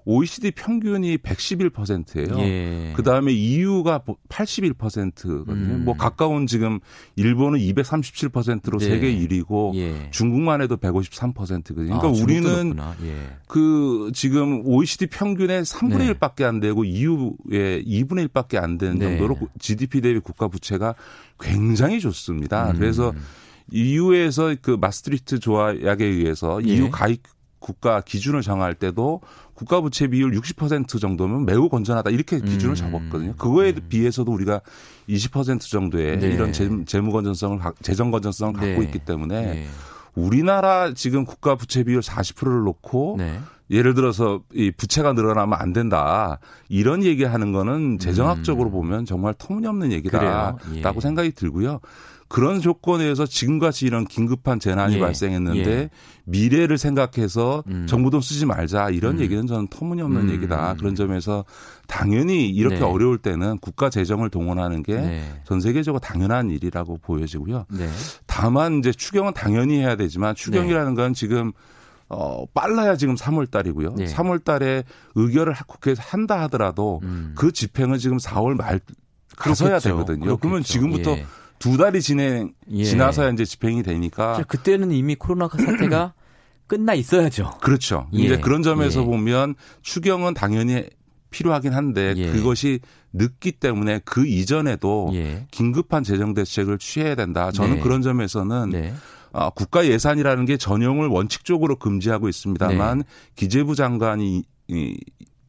OECD 평균이 111%예요. 예. 그 다음에 EU가 81%거든요. 음. 뭐 가까운 지금 일본은 237%로 네. 세계 1위고 예. 중국만 해도 153%거든요. 그러니까 아, 우리는 예. 그 지금 OECD 평균의 3분의 네. 1밖에 안 되고 EU의 2분의 1밖에 안 되는 네. 정도로 GDP 대비 국가 부채가 굉장히 좋습니다. 음. 그래서 EU에서 그 마스트리트 조약에 의해서 EU 예. 가입 국가 기준을 정할 때도 국가 부채 비율 60% 정도면 매우 건전하다 이렇게 기준을 음. 잡았거든요. 그거에 음. 비해서도 우리가 20% 정도의 네. 이런 재무 건전성을 재정 건전성을 네. 갖고 있기 때문에 네. 우리나라 지금 국가 부채 비율 40%를 놓고 네. 예를 들어서 이 부채가 늘어나면 안 된다. 이런 얘기하는 거는 재정학적으로 음. 보면 정말 터무니없는 얘기다라고 예. 생각이 들고요. 그런 조건에서 지금같이 이런 긴급한 재난이 예. 발생했는데 예. 미래를 생각해서 음. 정부 돈 쓰지 말자 이런 음. 얘기는 저는 터무니없는 음. 얘기다. 그런 점에서 당연히 이렇게 네. 어려울 때는 국가 재정을 동원하는 게전 네. 세계적으로 당연한 일이라고 보여지고요. 네. 다만 이제 추경은 당연히 해야 되지만 추경이라는 네. 건 지금 어, 빨라야 지금 3월 달이고요. 네. 3월 달에 의결을 국회에서 한다 하더라도 음. 그 집행은 지금 4월 말 가서야 그렇겠죠. 되거든요. 그렇겠죠. 그러면 지금부터 예. 두 달이 진행 예. 지나서야 이제 집행이 되니까 그때는 이미 코로나 사태가 끝나 있어야죠. 그렇죠. 예. 이제 그런 점에서 예. 보면 추경은 당연히 필요하긴 한데 예. 그것이 늦기 때문에 그 이전에도 예. 긴급한 재정 대책을 취해야 된다. 저는 네. 그런 점에서는 네. 어, 국가 예산이라는 게 전용을 원칙적으로 금지하고 있습니다만 네. 기재부 장관이 이,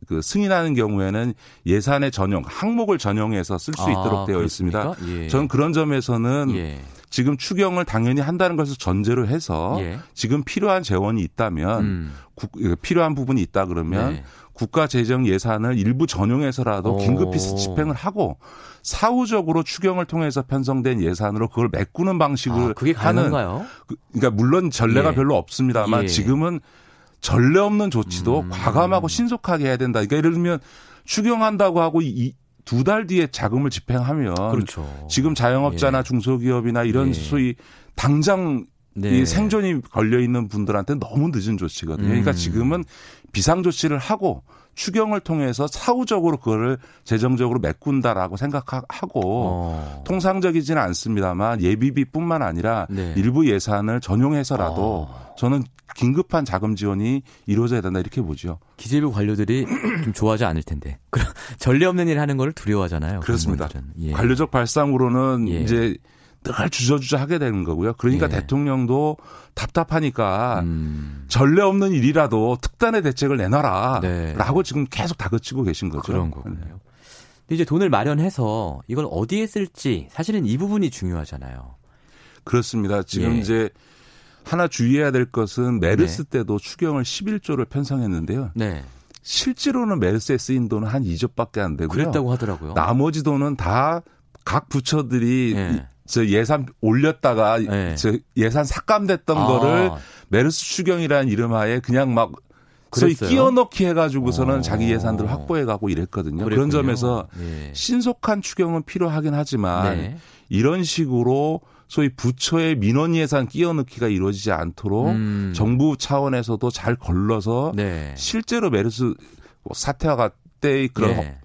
그 승인하는 경우에는 예산의 전용 항목을 전용해서 쓸수 아, 있도록 되어 그렇습니까? 있습니다. 예. 저는 그런 점에서는 예. 지금 추경을 당연히 한다는 것을 전제로 해서 예. 지금 필요한 재원이 있다면 음. 구, 필요한 부분이 있다 그러면 네. 국가 재정 예산을 일부 전용해서라도 긴급히 집행을 하고 사후적으로 추경을 통해서 편성된 예산으로 그걸 메꾸는 방식을 아, 그게 가능한가요? 그, 그러니까 물론 전례가 예. 별로 없습니다만 예. 지금은 전례 없는 조치도 음. 과감하고 신속하게 해야 된다. 그러니까 예를 들면 추경한다고 하고 이 두 달 뒤에 자금을 집행하면 그렇죠. 지금 자영업자나 예. 중소기업이나 이런 예. 소위 당장 네. 이 생존이 걸려 있는 분들한테 너무 늦은 조치거든요. 그러니까 음. 지금은 비상 조치를 하고 추경을 통해서 사후적으로 그거를 재정적으로 메꾼다라고 생각하고 어. 통상적이지는 않습니다만 예비비뿐만 아니라 네. 일부 예산을 전용해서라도 어. 저는 긴급한 자금 지원이 이루어져야 된다 이렇게 보죠. 기재부 관료들이 좀 좋아하지 않을 텐데. 전례 없는 일 하는 거를 두려워하잖아요. 그렇습니다. 예. 관료적 발상으로는 예. 이제 늘 주저주저 하게 되는 거고요. 그러니까 예. 대통령도 답답하니까 음. 전례 없는 일이라도 특단의 대책을 내놔라. 네. 라고 지금 계속 다그치고 계신 거죠. 그런 거군요. 네. 근데 이제 돈을 마련해서 이걸 어디에 쓸지 사실은 이 부분이 중요하잖아요. 그렇습니다. 지금 예. 이제 하나 주의해야 될 것은 메르스 네. 때도 추경을 11조를 편성했는데요. 네. 실제로는 메르스에 쓰인 돈은 한 2조밖에 안 되고요. 그랬다고 하더라고요. 나머지 돈은 다 각 부처들이 네. 저 예산 올렸다가 네. 저 예산 삭감됐던 아. 거를 메르스 추경이라는 이름하에 그냥 막 소위 끼워넣기 해가지고서는 어. 자기 예산들을 확보해가고 이랬거든요. 그랬군요. 그런 점에서 네. 신속한 추경은 필요하긴 하지만 네. 이런 식으로 소위 부처의 민원 예산 끼워넣기가 이루어지지 않도록 음. 정부 차원에서도 잘 걸러서 네. 실제로 메르스 사태와 같때 그런 네.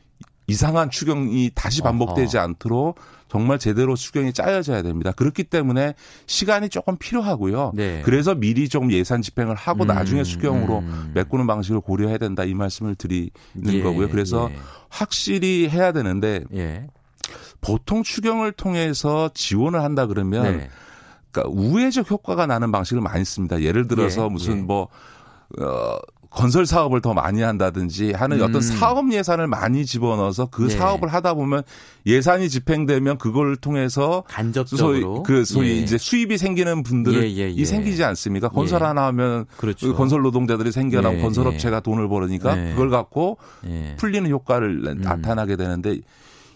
이상한 추경이 다시 반복되지 어허. 않도록 정말 제대로 추경이 짜여져야 됩니다. 그렇기 때문에 시간이 조금 필요하고요. 네. 그래서 미리 좀 예산 집행을 하고 음, 나중에 추경으로 음. 메꾸는 방식을 고려해야 된다 이 말씀을 드리는 예, 거고요. 그래서 예. 확실히 해야 되는데 예. 보통 추경을 통해서 지원을 한다 그러면 네. 그러니까 우회적 효과가 나는 방식을 많이 씁니다. 예를 들어서 예, 무슨 예. 뭐 어, 건설 사업을 더 많이 한다든지 하는 음. 어떤 사업 예산을 많이 집어넣어서 그 네. 사업을 하다 보면 예산이 집행되면 그걸 통해서 간접적으로 소위 그 소위 예. 이제 수입이 생기는 분들이 예, 예, 예. 생기지 않습니까? 건설 예. 하나 하면 그렇죠. 그 건설 노동자들이 생겨나고 예, 건설업체가 돈을 벌으니까 그걸 갖고 풀리는 효과를 음. 나타나게 되는데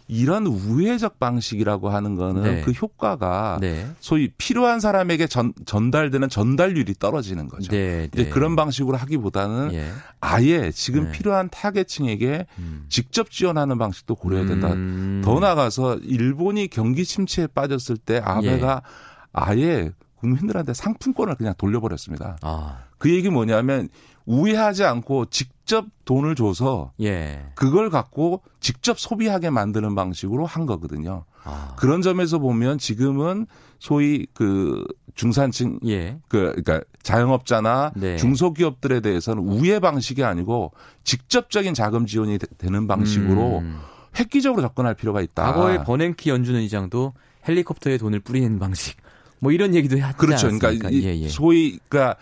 이런 우회적 방식이라고 하는 거는 네. 그 효과가 네. 소위 필요한 사람에게 전, 전달되는 전달률이 떨어지는 거죠. 네. 이제 네. 그런 방식으로 하기보다는 예. 아예 지금 네. 필요한 타겟층에게 음. 직접 지원하는 방식도 고려해야 된다. 음. 더 나가서 일본이 경기 침체에 빠졌을 때 아베가 예. 아예 국민들한테 상품권을 그냥 돌려버렸습니다. 아. 그 얘기 뭐냐면 우회하지 않고 직접 돈을 줘서 예. 그걸 갖고 직접 소비하게 만드는 방식으로 한 거거든요. 아. 그런 점에서 보면 지금은 소위 그 중산층 예. 그 그러니까 자영업자나 네. 중소기업들에 대해서는 우회 방식이 아니고 직접적인 자금 지원이 되는 방식으로 음. 획기적으로 접근할 필요가 있다. 과거에 버냉키 연준은 의장도 헬리콥터에 돈을 뿌리는 방식 뭐 이런 얘기도 하지 그렇죠. 않았습니까? 그러니까 예, 예. 소위 그러니까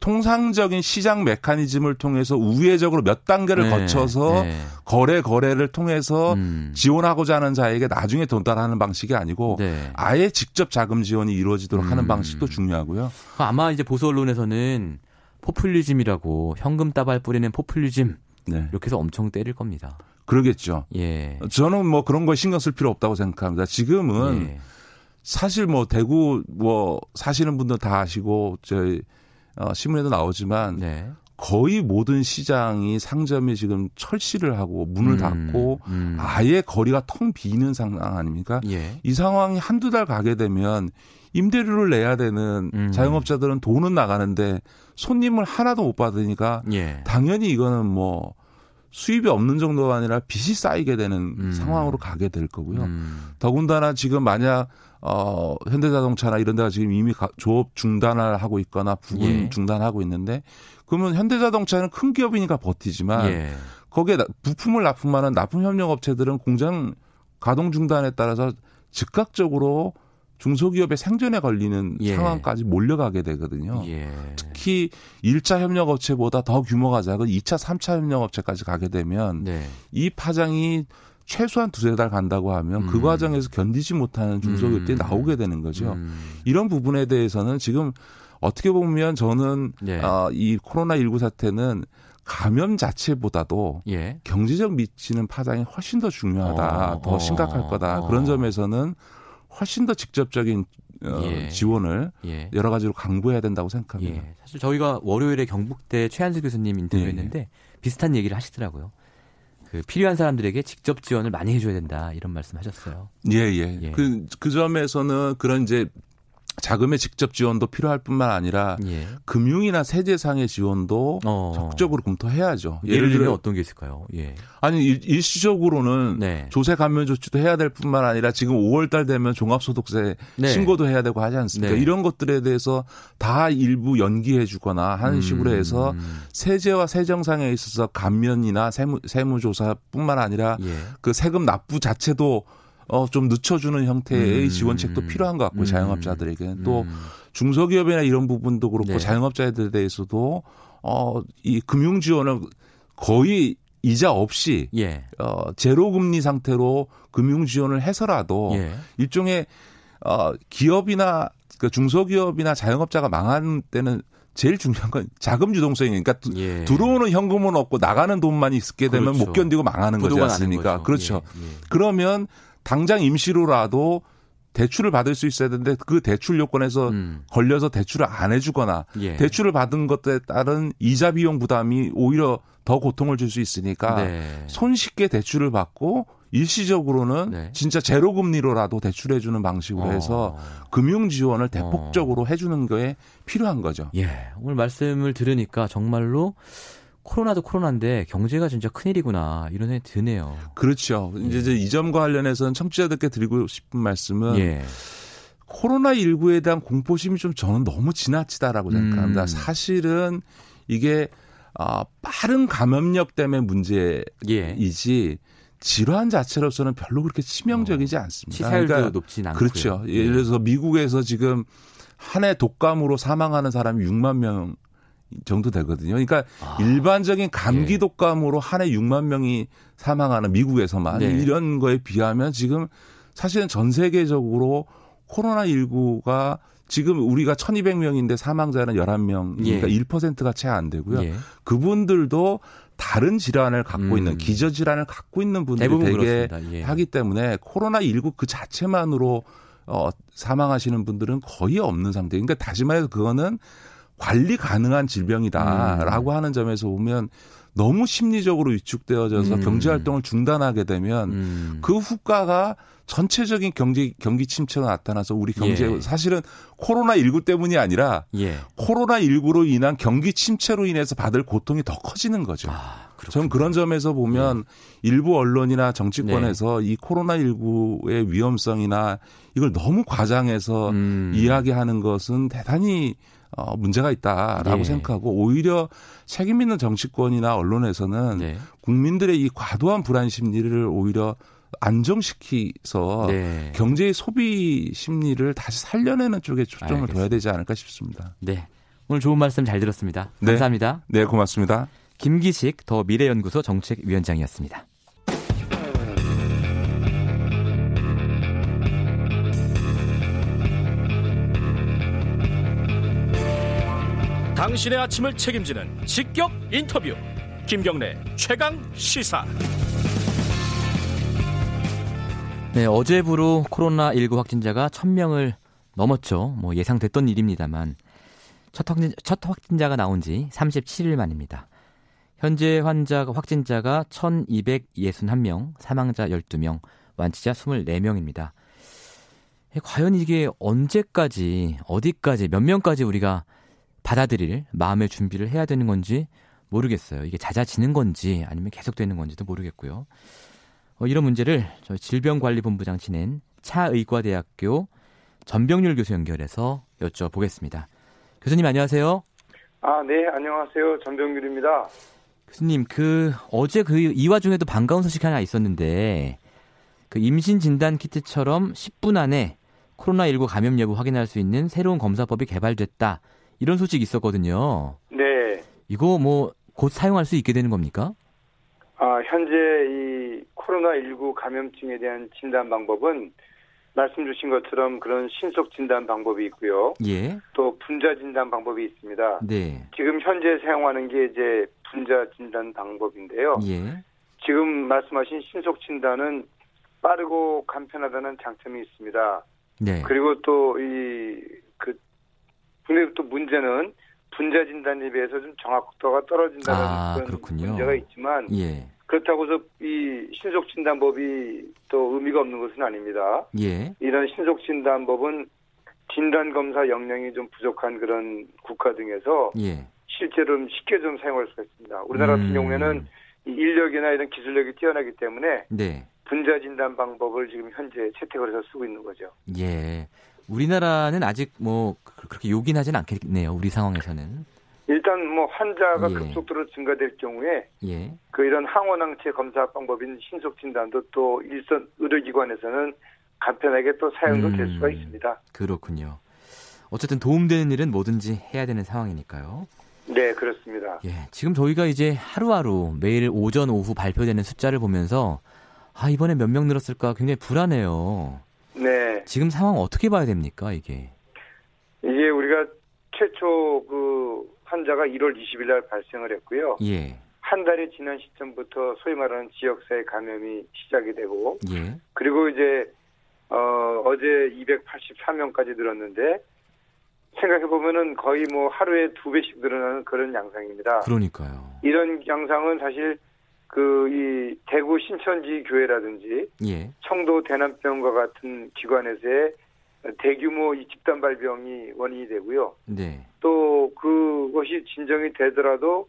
통상적인 시장 메커니즘을 통해서 우회적으로 몇 단계를 네, 거쳐서 네. 거래 거래를 통해서 음. 지원하고자 하는 자에게 나중에 돈달하는 방식이 아니고 네. 아예 직접 자금 지원이 이루어지도록 음. 하는 방식도 중요하고요. 아마 이제 보수 언론에서는 포퓰리즘이라고 현금 따발 뿌리는 포퓰리즘 네. 이렇게 해서 엄청 때릴 겁니다. 그러겠죠. 예. 저는 뭐 그런 거 신경 쓸 필요 없다고 생각합니다. 지금은 예. 사실 뭐 대구 뭐 사시는 분들 다 아시고 저희 어, 신문에도 나오지만 네. 거의 모든 시장이 상점이 지금 철시를 하고 문을 음, 닫고 음. 아예 거리가 텅 비는 상황 아닙니까? 예. 이 상황이 한두 달 가게 되면 임대료를 내야 되는 음. 자영업자들은 돈은 나가는데 손님을 하나도 못 받으니까 예. 당연히 이거는 뭐 수입이 없는 정도가 아니라 빚이 쌓이게 되는 음. 상황으로 가게 될 거고요. 음. 더군다나 지금 만약 어, 현대자동차나 이런 데가 지금 이미 조업 중단을 하고 있거나 부분 예. 중단하고 있는데 그러면 현대자동차는 큰 기업이니까 버티지만 예. 거기에 부품을 납품하는 납품 협력 업체들은 공장 가동 중단에 따라서 즉각적으로 중소기업의 생존에 걸리는 예. 상황까지 몰려가게 되거든요. 예. 특히 1차 협력업체보다 더 규모가 작은 2차, 3차 협력업체까지 가게 되면 네. 이 파장이 최소한 두세 달 간다고 하면 그 음. 그 과정에서 견디지 못하는 중소기업들이 음. 나오게 되는 거죠. 음. 이런 부분에 대해서는 지금 어떻게 보면 저는 예. 어, 이 코로나19 사태는 감염 자체보다도 예. 경제적 미치는 파장이 훨씬 더 중요하다, 어, 더 심각할 거다. 어. 그런 점에서는 훨씬 더 직접적인 어, 예. 지원을 예. 여러 가지로 강구해야 된다고 생각합니다. 예. 사실 저희가 월요일에 경북대 최한수 교수님 인터뷰했는데 예. 비슷한 얘기를 하시더라고요. 그 필요한 사람들에게 직접 지원을 많이 해줘야 된다 이런 말씀하셨어요. 예, 예. 예. 그, 그 점에서는 그런 이제 자금의 직접 지원도 필요할 뿐만 아니라 예. 금융이나 세제상의 지원도 어. 적극적으로 검토해야죠. 예를, 들면 어떤 게 있을까요? 예. 아니 일, 시적으로는 네. 조세 감면 조치도 해야 될 뿐만 아니라 지금 5월 달 되면 종합소득세 네. 신고도 해야 되고 하지 않습니까? 네. 이런 것들에 대해서 다 일부 연기해 주거나 하는 음. 식으로 해서 세제와 세정상에 있어서 감면이나 세무 세무조사뿐만 아니라 예. 그 세금 납부 자체도 어, 좀 늦춰주는 형태의 음. 지원책도 필요한 것 같고, 음. 자영업자들에게는. 또 음. 중소기업이나 이런 부분도 그렇고, 네. 자영업자들에 대해서도, 어, 이 금융 지원을 거의 이자 없이, 예. 어, 제로 금리 상태로 금융 지원을 해서라도, 예. 일종의, 어, 기업이나, 그 중소기업이나 자영업자가 망한 때는 제일 중요한 건 자금 유동성이니까 예. 들어오는 현금은 없고 나가는 돈만 있게 되면 그렇죠. 못 견디고 망하는 거지 않습니까? 그렇죠. 예. 예. 그러면 당장 임시로라도 대출을 받을 수 있어야 되는데 그 대출 요건에서 음. 걸려서 대출을 안 해주거나 예. 대출을 받은 것에 따른 이자 비용 부담이 오히려 더 고통을 줄 수 있으니까 네. 손쉽게 대출을 받고 일시적으로는 네. 진짜 제로 금리로라도 대출해 주는 방식으로 어. 해서 금융 지원을 대폭적으로 어. 해 주는 거에 필요한 거죠. 예, 오늘 말씀을 들으니까 정말로 코로나도 코로나인데 경제가 진짜 큰일이구나 이런 생각이 드네요. 그렇죠. 예. 이제 이 점과 관련해서는 청취자들께 드리고 싶은 말씀은 예. 코로나 19에 대한 공포심이 좀 저는 너무 지나치다라고 생각합니다. 음. 사실은 이게 어, 빠른 감염력 때문에 문제이지 예. 질환 자체로서는 별로 그렇게 치명적이지 어, 않습니다. 치사율도 그러니까 높진 않고요. 그렇죠. 예를 들어서 미국에서 지금 한 해 독감으로 사망하는 사람이 6만 명 정도 되거든요. 그러니까 아. 일반적인 감기 예. 독감으로 한 해 6만 명이 사망하는 미국에서만 네. 이런 거에 비하면 지금 사실은 전 세계적으로 코로나19가 지금 우리가 1200명인데 사망자는 11명, 그러니까 예. 1%가 채 안 되고요. 예. 그분들도 다른 질환을 갖고 음. 있는 기저 질환을 갖고 있는 분들이 되게 예. 하기 때문에 코로나 19 그 자체만으로 어 사망하시는 분들은 거의 없는 상태. 그러니까 다시 말해서 그거는 관리 가능한 질병이다라고 음. 하는 점에서 보면 너무 심리적으로 위축되어져서 음. 경제 활동을 중단하게 되면 음. 그 후과가 전체적인 경제 경기 침체가 나타나서 우리 경제 예. 사실은 코로나 19 때문이 아니라 예. 코로나 19로 인한 경기 침체로 인해서 받을 고통이 더 커지는 거죠. 아, 저는 그런 점에서 보면 예. 일부 언론이나 정치권에서 네. 이 코로나 19의 위험성이나 이걸 너무 과장해서 음. 이야기하는 것은 대단히 어, 문제가 있다라고 네. 생각하고 오히려 책임 있는 정치권이나 언론에서는 네. 국민들의 이 과도한 불안 심리를 오히려 안정시키서 네. 경제의 소비 심리를 다시 살려내는 쪽에 초점을 알겠습니다. 둬야 되지 않을까 싶습니다. 네. 오늘 좋은 말씀 잘 들었습니다. 네. 감사합니다. 네, 고맙습니다. 김기식 더 미래연구소 정책위원장이었습니다. 당신의 아침을 책임지는 직격 인터뷰. 김경래 최강 시사. 네 어제부로 코로나19 확진자가 1000명을 넘었죠. 뭐 예상됐던 일입니다만 첫, 확진, 첫 확진자가 나온 지 37일 만입니다. 현재 환자 확진자가 1261명 사망자 12명 완치자 24명입니다. 과연 이게 언제까지 어디까지 몇 명까지 우리가 받아들일 마음의 준비를 해야 되는 건지 모르겠어요. 이게 잦아지는 건지 아니면 계속되는 건지도 모르겠고요. 어, 이런 문제를 저희 질병관리본부장 지낸 차의과대학교 전병률 교수 연결해서 여쭤보겠습니다. 교수님 안녕하세요. 아, 네, 안녕하세요. 전병률입니다. 교수님, 그 어제 그 이 와중에도 반가운 소식 하나 있었는데 그 임신 진단 키트처럼 10분 안에 코로나19 감염 여부 확인할 수 있는 새로운 검사법이 개발됐다. 이런 소식이 있었거든요. 네. 이거 뭐 곧 사용할 수 있게 되는 겁니까? 아, 현재 이 코로나19 감염증에 대한 진단 방법은 말씀 주신 것처럼 그런 신속 진단 방법이 있고요. 예. 또 분자 진단 방법이 있습니다. 네. 지금 현재 사용하는 게 이제 분자 진단 방법인데요. 예. 지금 말씀하신 신속 진단은 빠르고 간편하다는 장점이 있습니다. 네. 그리고 또 이 근데 또 문제는 분자 진단에 비해서 좀 정확도가 떨어진다는 아, 그런 그렇군요. 문제가 있지만 예. 그렇다고 해서 이 신속 진단법이 또 의미가 없는 것은 아닙니다. 예. 이런 신속 진단법은 진단 검사 역량이 좀 부족한 그런 국가 등에서 예. 실제로 쉽게 좀 사용할 수가 있습니다. 우리나라 음. 같은 경우에는 인력이나 이런 기술력이 뛰어나기 때문에 네. 분자 진단 방법을 지금 현재 채택을 해서 쓰고 있는 거죠. 예. 우리나라는 아직 뭐 그렇게 요긴하진 않겠네요. 우리 상황에서는. 일단 뭐 환자가 예. 급속도로 증가될 경우에 예. 그 이런 항원항체 검사 방법인 신속 진단도 또 일선 의료기관에서는 간편하게 또 사용도 음, 될 수가 있습니다. 그렇군요. 어쨌든 도움되는 일은 뭐든지 해야 되는 상황이니까요. 네, 그렇습니다. 예, 지금 저희가 이제 하루하루 매일 오전 오후 발표되는 숫자를 보면서 아 이번에 몇 명 늘었을까 굉장히 불안해요. 네. 지금 상황 어떻게 봐야 됩니까 이게? 이게 우리가 최초 그 환자가 1월 20일 날 발생을 했고요. 예. 한 달이 지난 시점부터 소위 말하는 지역사회 감염이 시작이 되고 예. 그리고 이제 어, 어제 284명까지 늘었는데 생각해 보면은 거의 뭐 하루에 두 배씩 늘어나는 그런 양상입니다. 그러니까요. 이런 양상은 사실 그 이 대구 신천지 교회라든지 예. 청도 대남병과 같은 기관에서의 대규모 이 집단 발병이 원인이 되고요. 네. 또 그것이 진정이 되더라도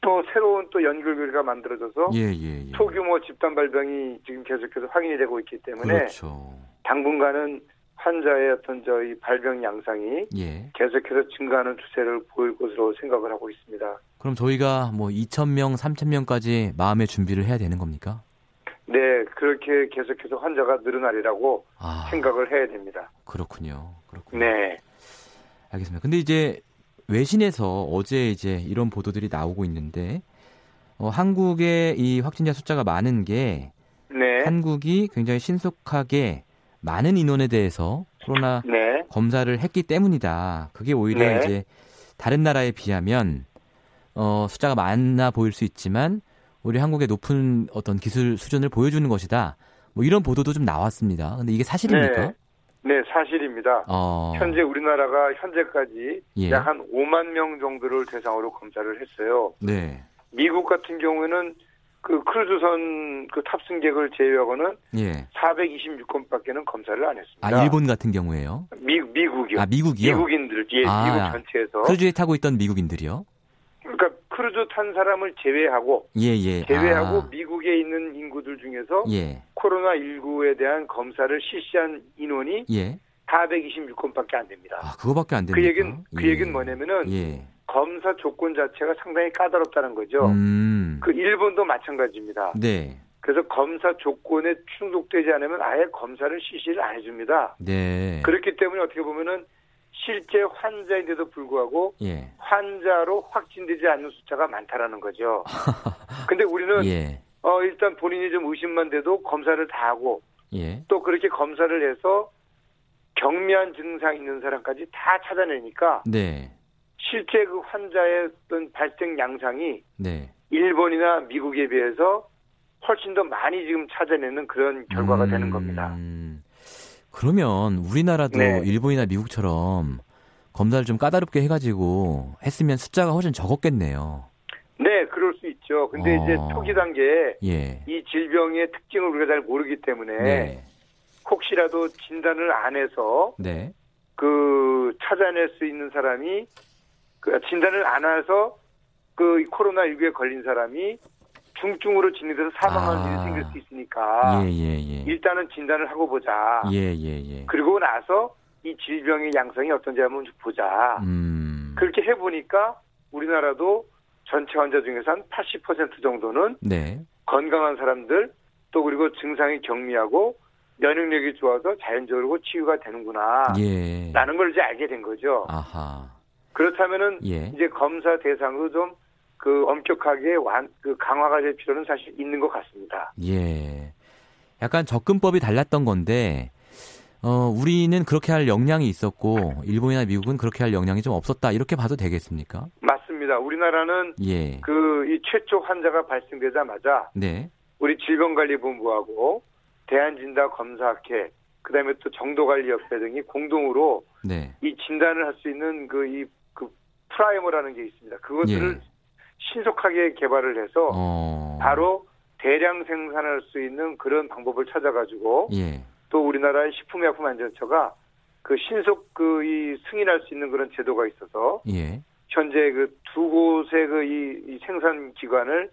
또 새로운 또 연결고리가 만들어져서 예, 예, 예. 소규모 집단 발병이 지금 계속해서 확인이 되고 있기 때문에 그렇죠. 당분간은 환자의 어떤 저희 발병 양상이 예. 계속해서 증가하는 추세를 보일 것으로 생각을 하고 있습니다. 그럼 저희가 뭐 2천 명, 3천 명까지 마음의 준비를 해야 되는 겁니까? 네, 그렇게 계속해서 환자가 늘어나리라고 아, 생각을 해야 됩니다. 그렇군요. 그렇군요. 네. 알겠습니다. 근데 이제 외신에서 어제 이제 이런 보도들이 나오고 있는데 어, 한국의 이 확진자 숫자가 많은 게 네. 한국이 굉장히 신속하게 많은 인원에 대해서 코로나 네. 검사를 했기 때문이다. 그게 오히려 네. 이제 다른 나라에 비하면 어, 숫자가 많아 보일 수 있지만 우리 한국의 높은 어떤 기술 수준을 보여주는 것이다. 뭐 이런 보도도 좀 나왔습니다. 근데 이게 사실입니까? 네. 네, 사실입니다. 어... 현재 우리나라가 현재까지 예. 약한 5만 명 정도를 대상으로 검사를 했어요. 네. 미국 같은 경우에는 그 크루즈선 그 탑승객을 제외하고는 예. 426건밖에는 검사를 안 했습니다. 아, 일본 같은 경우에요? 미, 미국이요. 아, 미국이요? 미국인들, 예, 아, 미국 전체에서. 크루즈에 타고 있던 미국인들이요? 그러니까 크루즈 탄 사람을 제외하고 예, 예. 제외하고 아. 미국에 있는 인구들 중에서 예. 코로나 19에 대한 검사를 실시한 인원이 예. 426건밖에 안 됩니다. 아, 그거밖에 안 됩니다. 그 얘기는 그 예. 얘기는 뭐냐면은 예. 검사 조건 자체가 상당히 까다롭다는 거죠. 음. 그 일본도 마찬가지입니다. 네. 그래서 검사 조건에 충족되지 않으면 아예 검사를 실시를 안 해줍니다. 네. 그렇기 때문에 어떻게 보면은 실제 환자인데도 불구하고 예. 환자로 확진되지 않는 숫자가 많다라는 거죠. 근데 우리는 예. 어 일단 본인이 좀 의심만 돼도 검사를 다 하고 예. 또 그렇게 검사를 해서 경미한 증상 있는 사람까지 다 찾아내니까 네. 실제 그 환자의 어떤 발생 양상이 네. 일본이나 미국에 비해서 훨씬 더 많이 지금 찾아내는 그런 결과가 음... 되는 겁니다. 그러면 우리나라도 네. 일본이나 미국처럼 검사를 좀 까다롭게 해가지고 했으면 숫자가 훨씬 적었겠네요. 네, 그럴 수 있죠. 근데 어... 이제 초기 단계에 예. 이 질병의 특징을 우리가 잘 모르기 때문에 네. 혹시라도 진단을 안 해서 네. 그 찾아낼 수 있는 사람이 그 진단을 안 해서 그 코로나 19에 걸린 사람이 중증으로 진행돼서 사망하는 아. 일이 생길 수 있으니까 예, 예, 예. 일단은 진단을 하고 보자. 예, 예, 예. 그리고 나서 이 질병의 양상이 어떤지 한번 보자. 음. 그렇게 해보니까 우리나라도 전체 환자 중에서 한 80% 정도는 네. 건강한 사람들 또 그리고 증상이 경미하고 면역력이 좋아서 자연적으로 치유가 되는구나. 예. 라는 걸 이제 알게 된 거죠. 아하. 그렇다면은 예. 이제 검사 대상으로 좀그 엄격하게 완, 그 강화가 될 필요는 사실 있는 것 같습니다. 예. 약간 접근법이 달랐던 건데, 어, 우리는 그렇게 할 역량이 있었고, 일본이나 미국은 그렇게 할 역량이 좀 없었다. 이렇게 봐도 되겠습니까? 맞습니다. 우리나라는 예. 그이 최초 환자가 발생되자마자 네. 우리 질병관리본부하고 대한진단검사학회 그다음에 또 정도관리협회 등이 공동으로 네. 이 진단을 할 수 있는 그이그 프라이머라는 게 있습니다. 그것들을 예. 신속하게 개발을 해서 어... 바로 대량 생산할 수 있는 그런 방법을 찾아가지고 예. 또 우리나라의 식품의약품안전처가 그 신속 그 이 승인할 수 있는 그런 제도가 있어서 예. 현재 그 두 곳의 그이 이 생산 기관을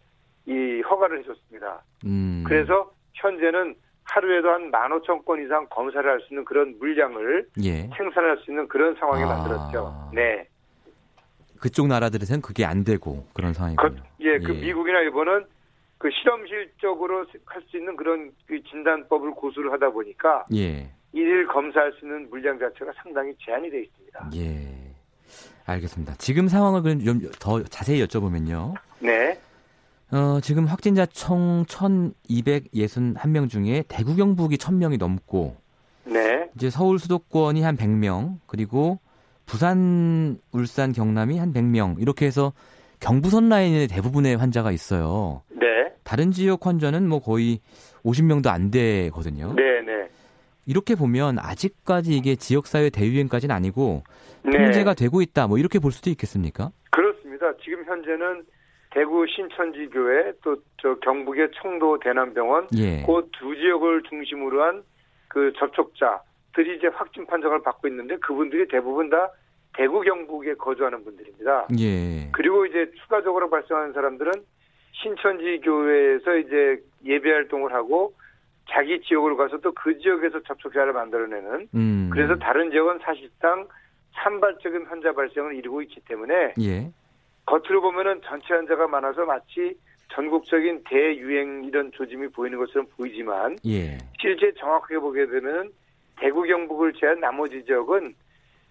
이 허가를 해줬습니다. 음. 그래서 현재는 하루에도 한 15,000건 이상 검사를 할 수 있는 그런 물량을 예. 생산할 수 있는 그런 상황에 아. 만들었죠. 네. 그쪽 나라들에서는 그게 안 되고 그런 상황이군요. 그, 예, 그 예. 미국이나 일본은 그 실험실적으로 할 수 있는 그런 그 진단법을 고수를 하다 보니까 예. 이를 검사할 수 있는 물량 자체가 상당히 제한이 되어 있습니다. 예. 알겠습니다. 지금 상황을 그럼 좀 더 자세히 여쭤보면요. 네. 어, 지금 확진자 총 1,261명 중에 대구 경북이 1,000명이 넘고 네. 이제 서울 수도권이 한 100명, 그리고 부산, 울산, 경남이 한 100명 이렇게 해서 경부선 라인에 대부분의 환자가 있어요. 네. 다른 지역 환자는 뭐 거의 50명도 안 되거든요. 네, 네. 이렇게 보면 아직까지 이게 지역사회 대유행까지는 아니고 네. 통제가 되고 있다 뭐 이렇게 볼 수도 있겠습니까? 그렇습니다. 지금 현재는 대구 신천지 교회 또 저 경북의 청도 대남병원 예. 그두 지역을 중심으로 한 그 접촉자 들이 이제 확진 판정을 받고 있는데 그분들이 대부분 다 대구 경북에 거주하는 분들입니다. 예. 그리고 이제 추가적으로 발생하는 사람들은 신천지 교회에서 이제 예배 활동을 하고 자기 지역으로 가서 또 그 지역에서 접촉자를 만들어내는 음. 그래서 다른 지역은 사실상 산발적인 환자 발생을 이루고 있기 때문에 예. 겉으로 보면은 전체 환자가 많아서 마치 전국적인 대유행 이런 조짐이 보이는 것처럼 보이지만 예. 실제 정확하게 보게 되면 대구 경북을 제한 나머지 지역은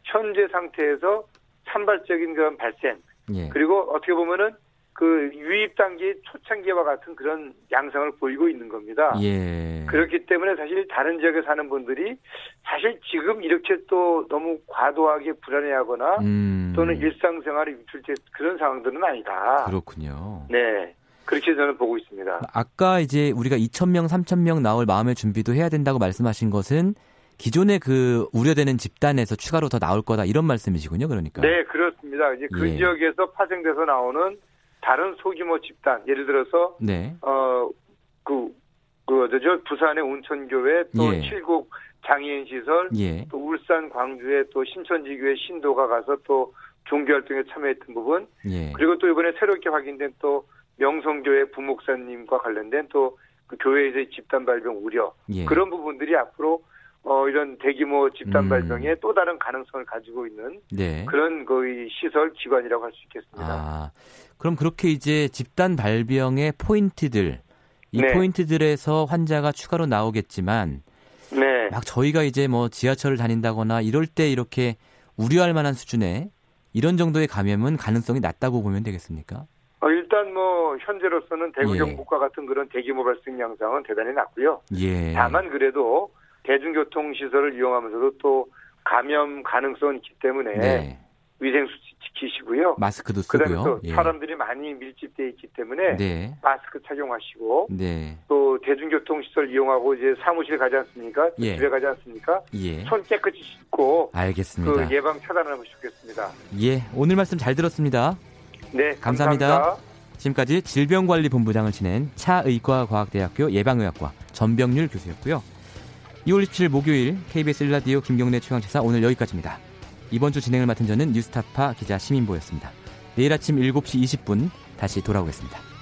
현재 상태에서 산발적인 그런 발생 예. 그리고 어떻게 보면은 그 유입 단계 초창기와 같은 그런 양상을 보이고 있는 겁니다. 예. 그렇기 때문에 사실 다른 지역에 사는 분들이 사실 지금 이렇게 또 너무 과도하게 불안해하거나 음. 또는 일상생활에 위출된 그런 상황들은 아니다. 그렇군요. 네. 그렇게 저는 보고 있습니다. 아까 이제 우리가 2,000명, 3,000명 나올 마음의 준비도 해야 된다고 말씀하신 것은 기존의 그 우려되는 집단에서 추가로 더 나올 거다 이런 말씀이시군요. 그러니까. 네, 그렇습니다. 이제 그 예. 지역에서 파생돼서 나오는 다른 소규모 집단 예를 들어서 네. 어그 그저 부산의 온천교회 또 예. 칠곡 장애인 시설 예. 또 울산 광주에 또 신천지교회 신도가 가서 또 종교 활동에 참여했던 부분 예. 그리고 또 이번에 새롭게 확인된 또 명성교회 부목사님과 관련된 또 그 교회에서의 집단 발병 우려 예. 그런 부분들이 앞으로 어, 이런 대규모 집단 음. 발병에 음. 또 다른 가능성을 가지고 있는 네. 그런 거의 시설 기관이라고 할 수 있겠습니다. 아, 그럼 그렇게 이제 집단 발병의 포인트들 이 네. 포인트들에서 환자가 추가로 나오겠지만 네. 막 저희가 이제 뭐 지하철을 다닌다거나 이럴 때 이렇게 우려할 만한 수준의 이런 정도의 감염은 가능성이 낮다고 보면 되겠습니까? 어, 일단 뭐 현재로서는 대구 예. 경북과 같은 그런 대규모 발생 양상은 대단히 낮고요. 예. 다만 그래도 대중교통 시설을 이용하면서도 또 감염 가능성이 있기 때문에 네. 위생 수칙 지키시고요. 마스크도 쓰고요. 예. 사람들이 많이 밀집돼 있기 때문에 네. 마스크 착용하시고 네. 또 대중교통 시설 이용하고 이제 사무실 가지 않습니까? 예. 집에 가지 않습니까? 예. 손 깨끗이 씻고 알겠습니다. 그 예방 차단하는 것이 좋겠습니다. 예, 오늘 말씀 잘 들었습니다. 네, 감사합니다. 감사합니다. 지금까지 질병관리본부장을 지낸 차의과과학대학교 예방의학과 전병률 교수였고요. 2월 27일 목요일 KBS 1라디오 김경래 최강시사 오늘 여기까지입니다. 이번 주 진행을 맡은 저는 뉴스타파 기자 시민보였습니다. 내일 아침 7시 20분 다시 돌아오겠습니다.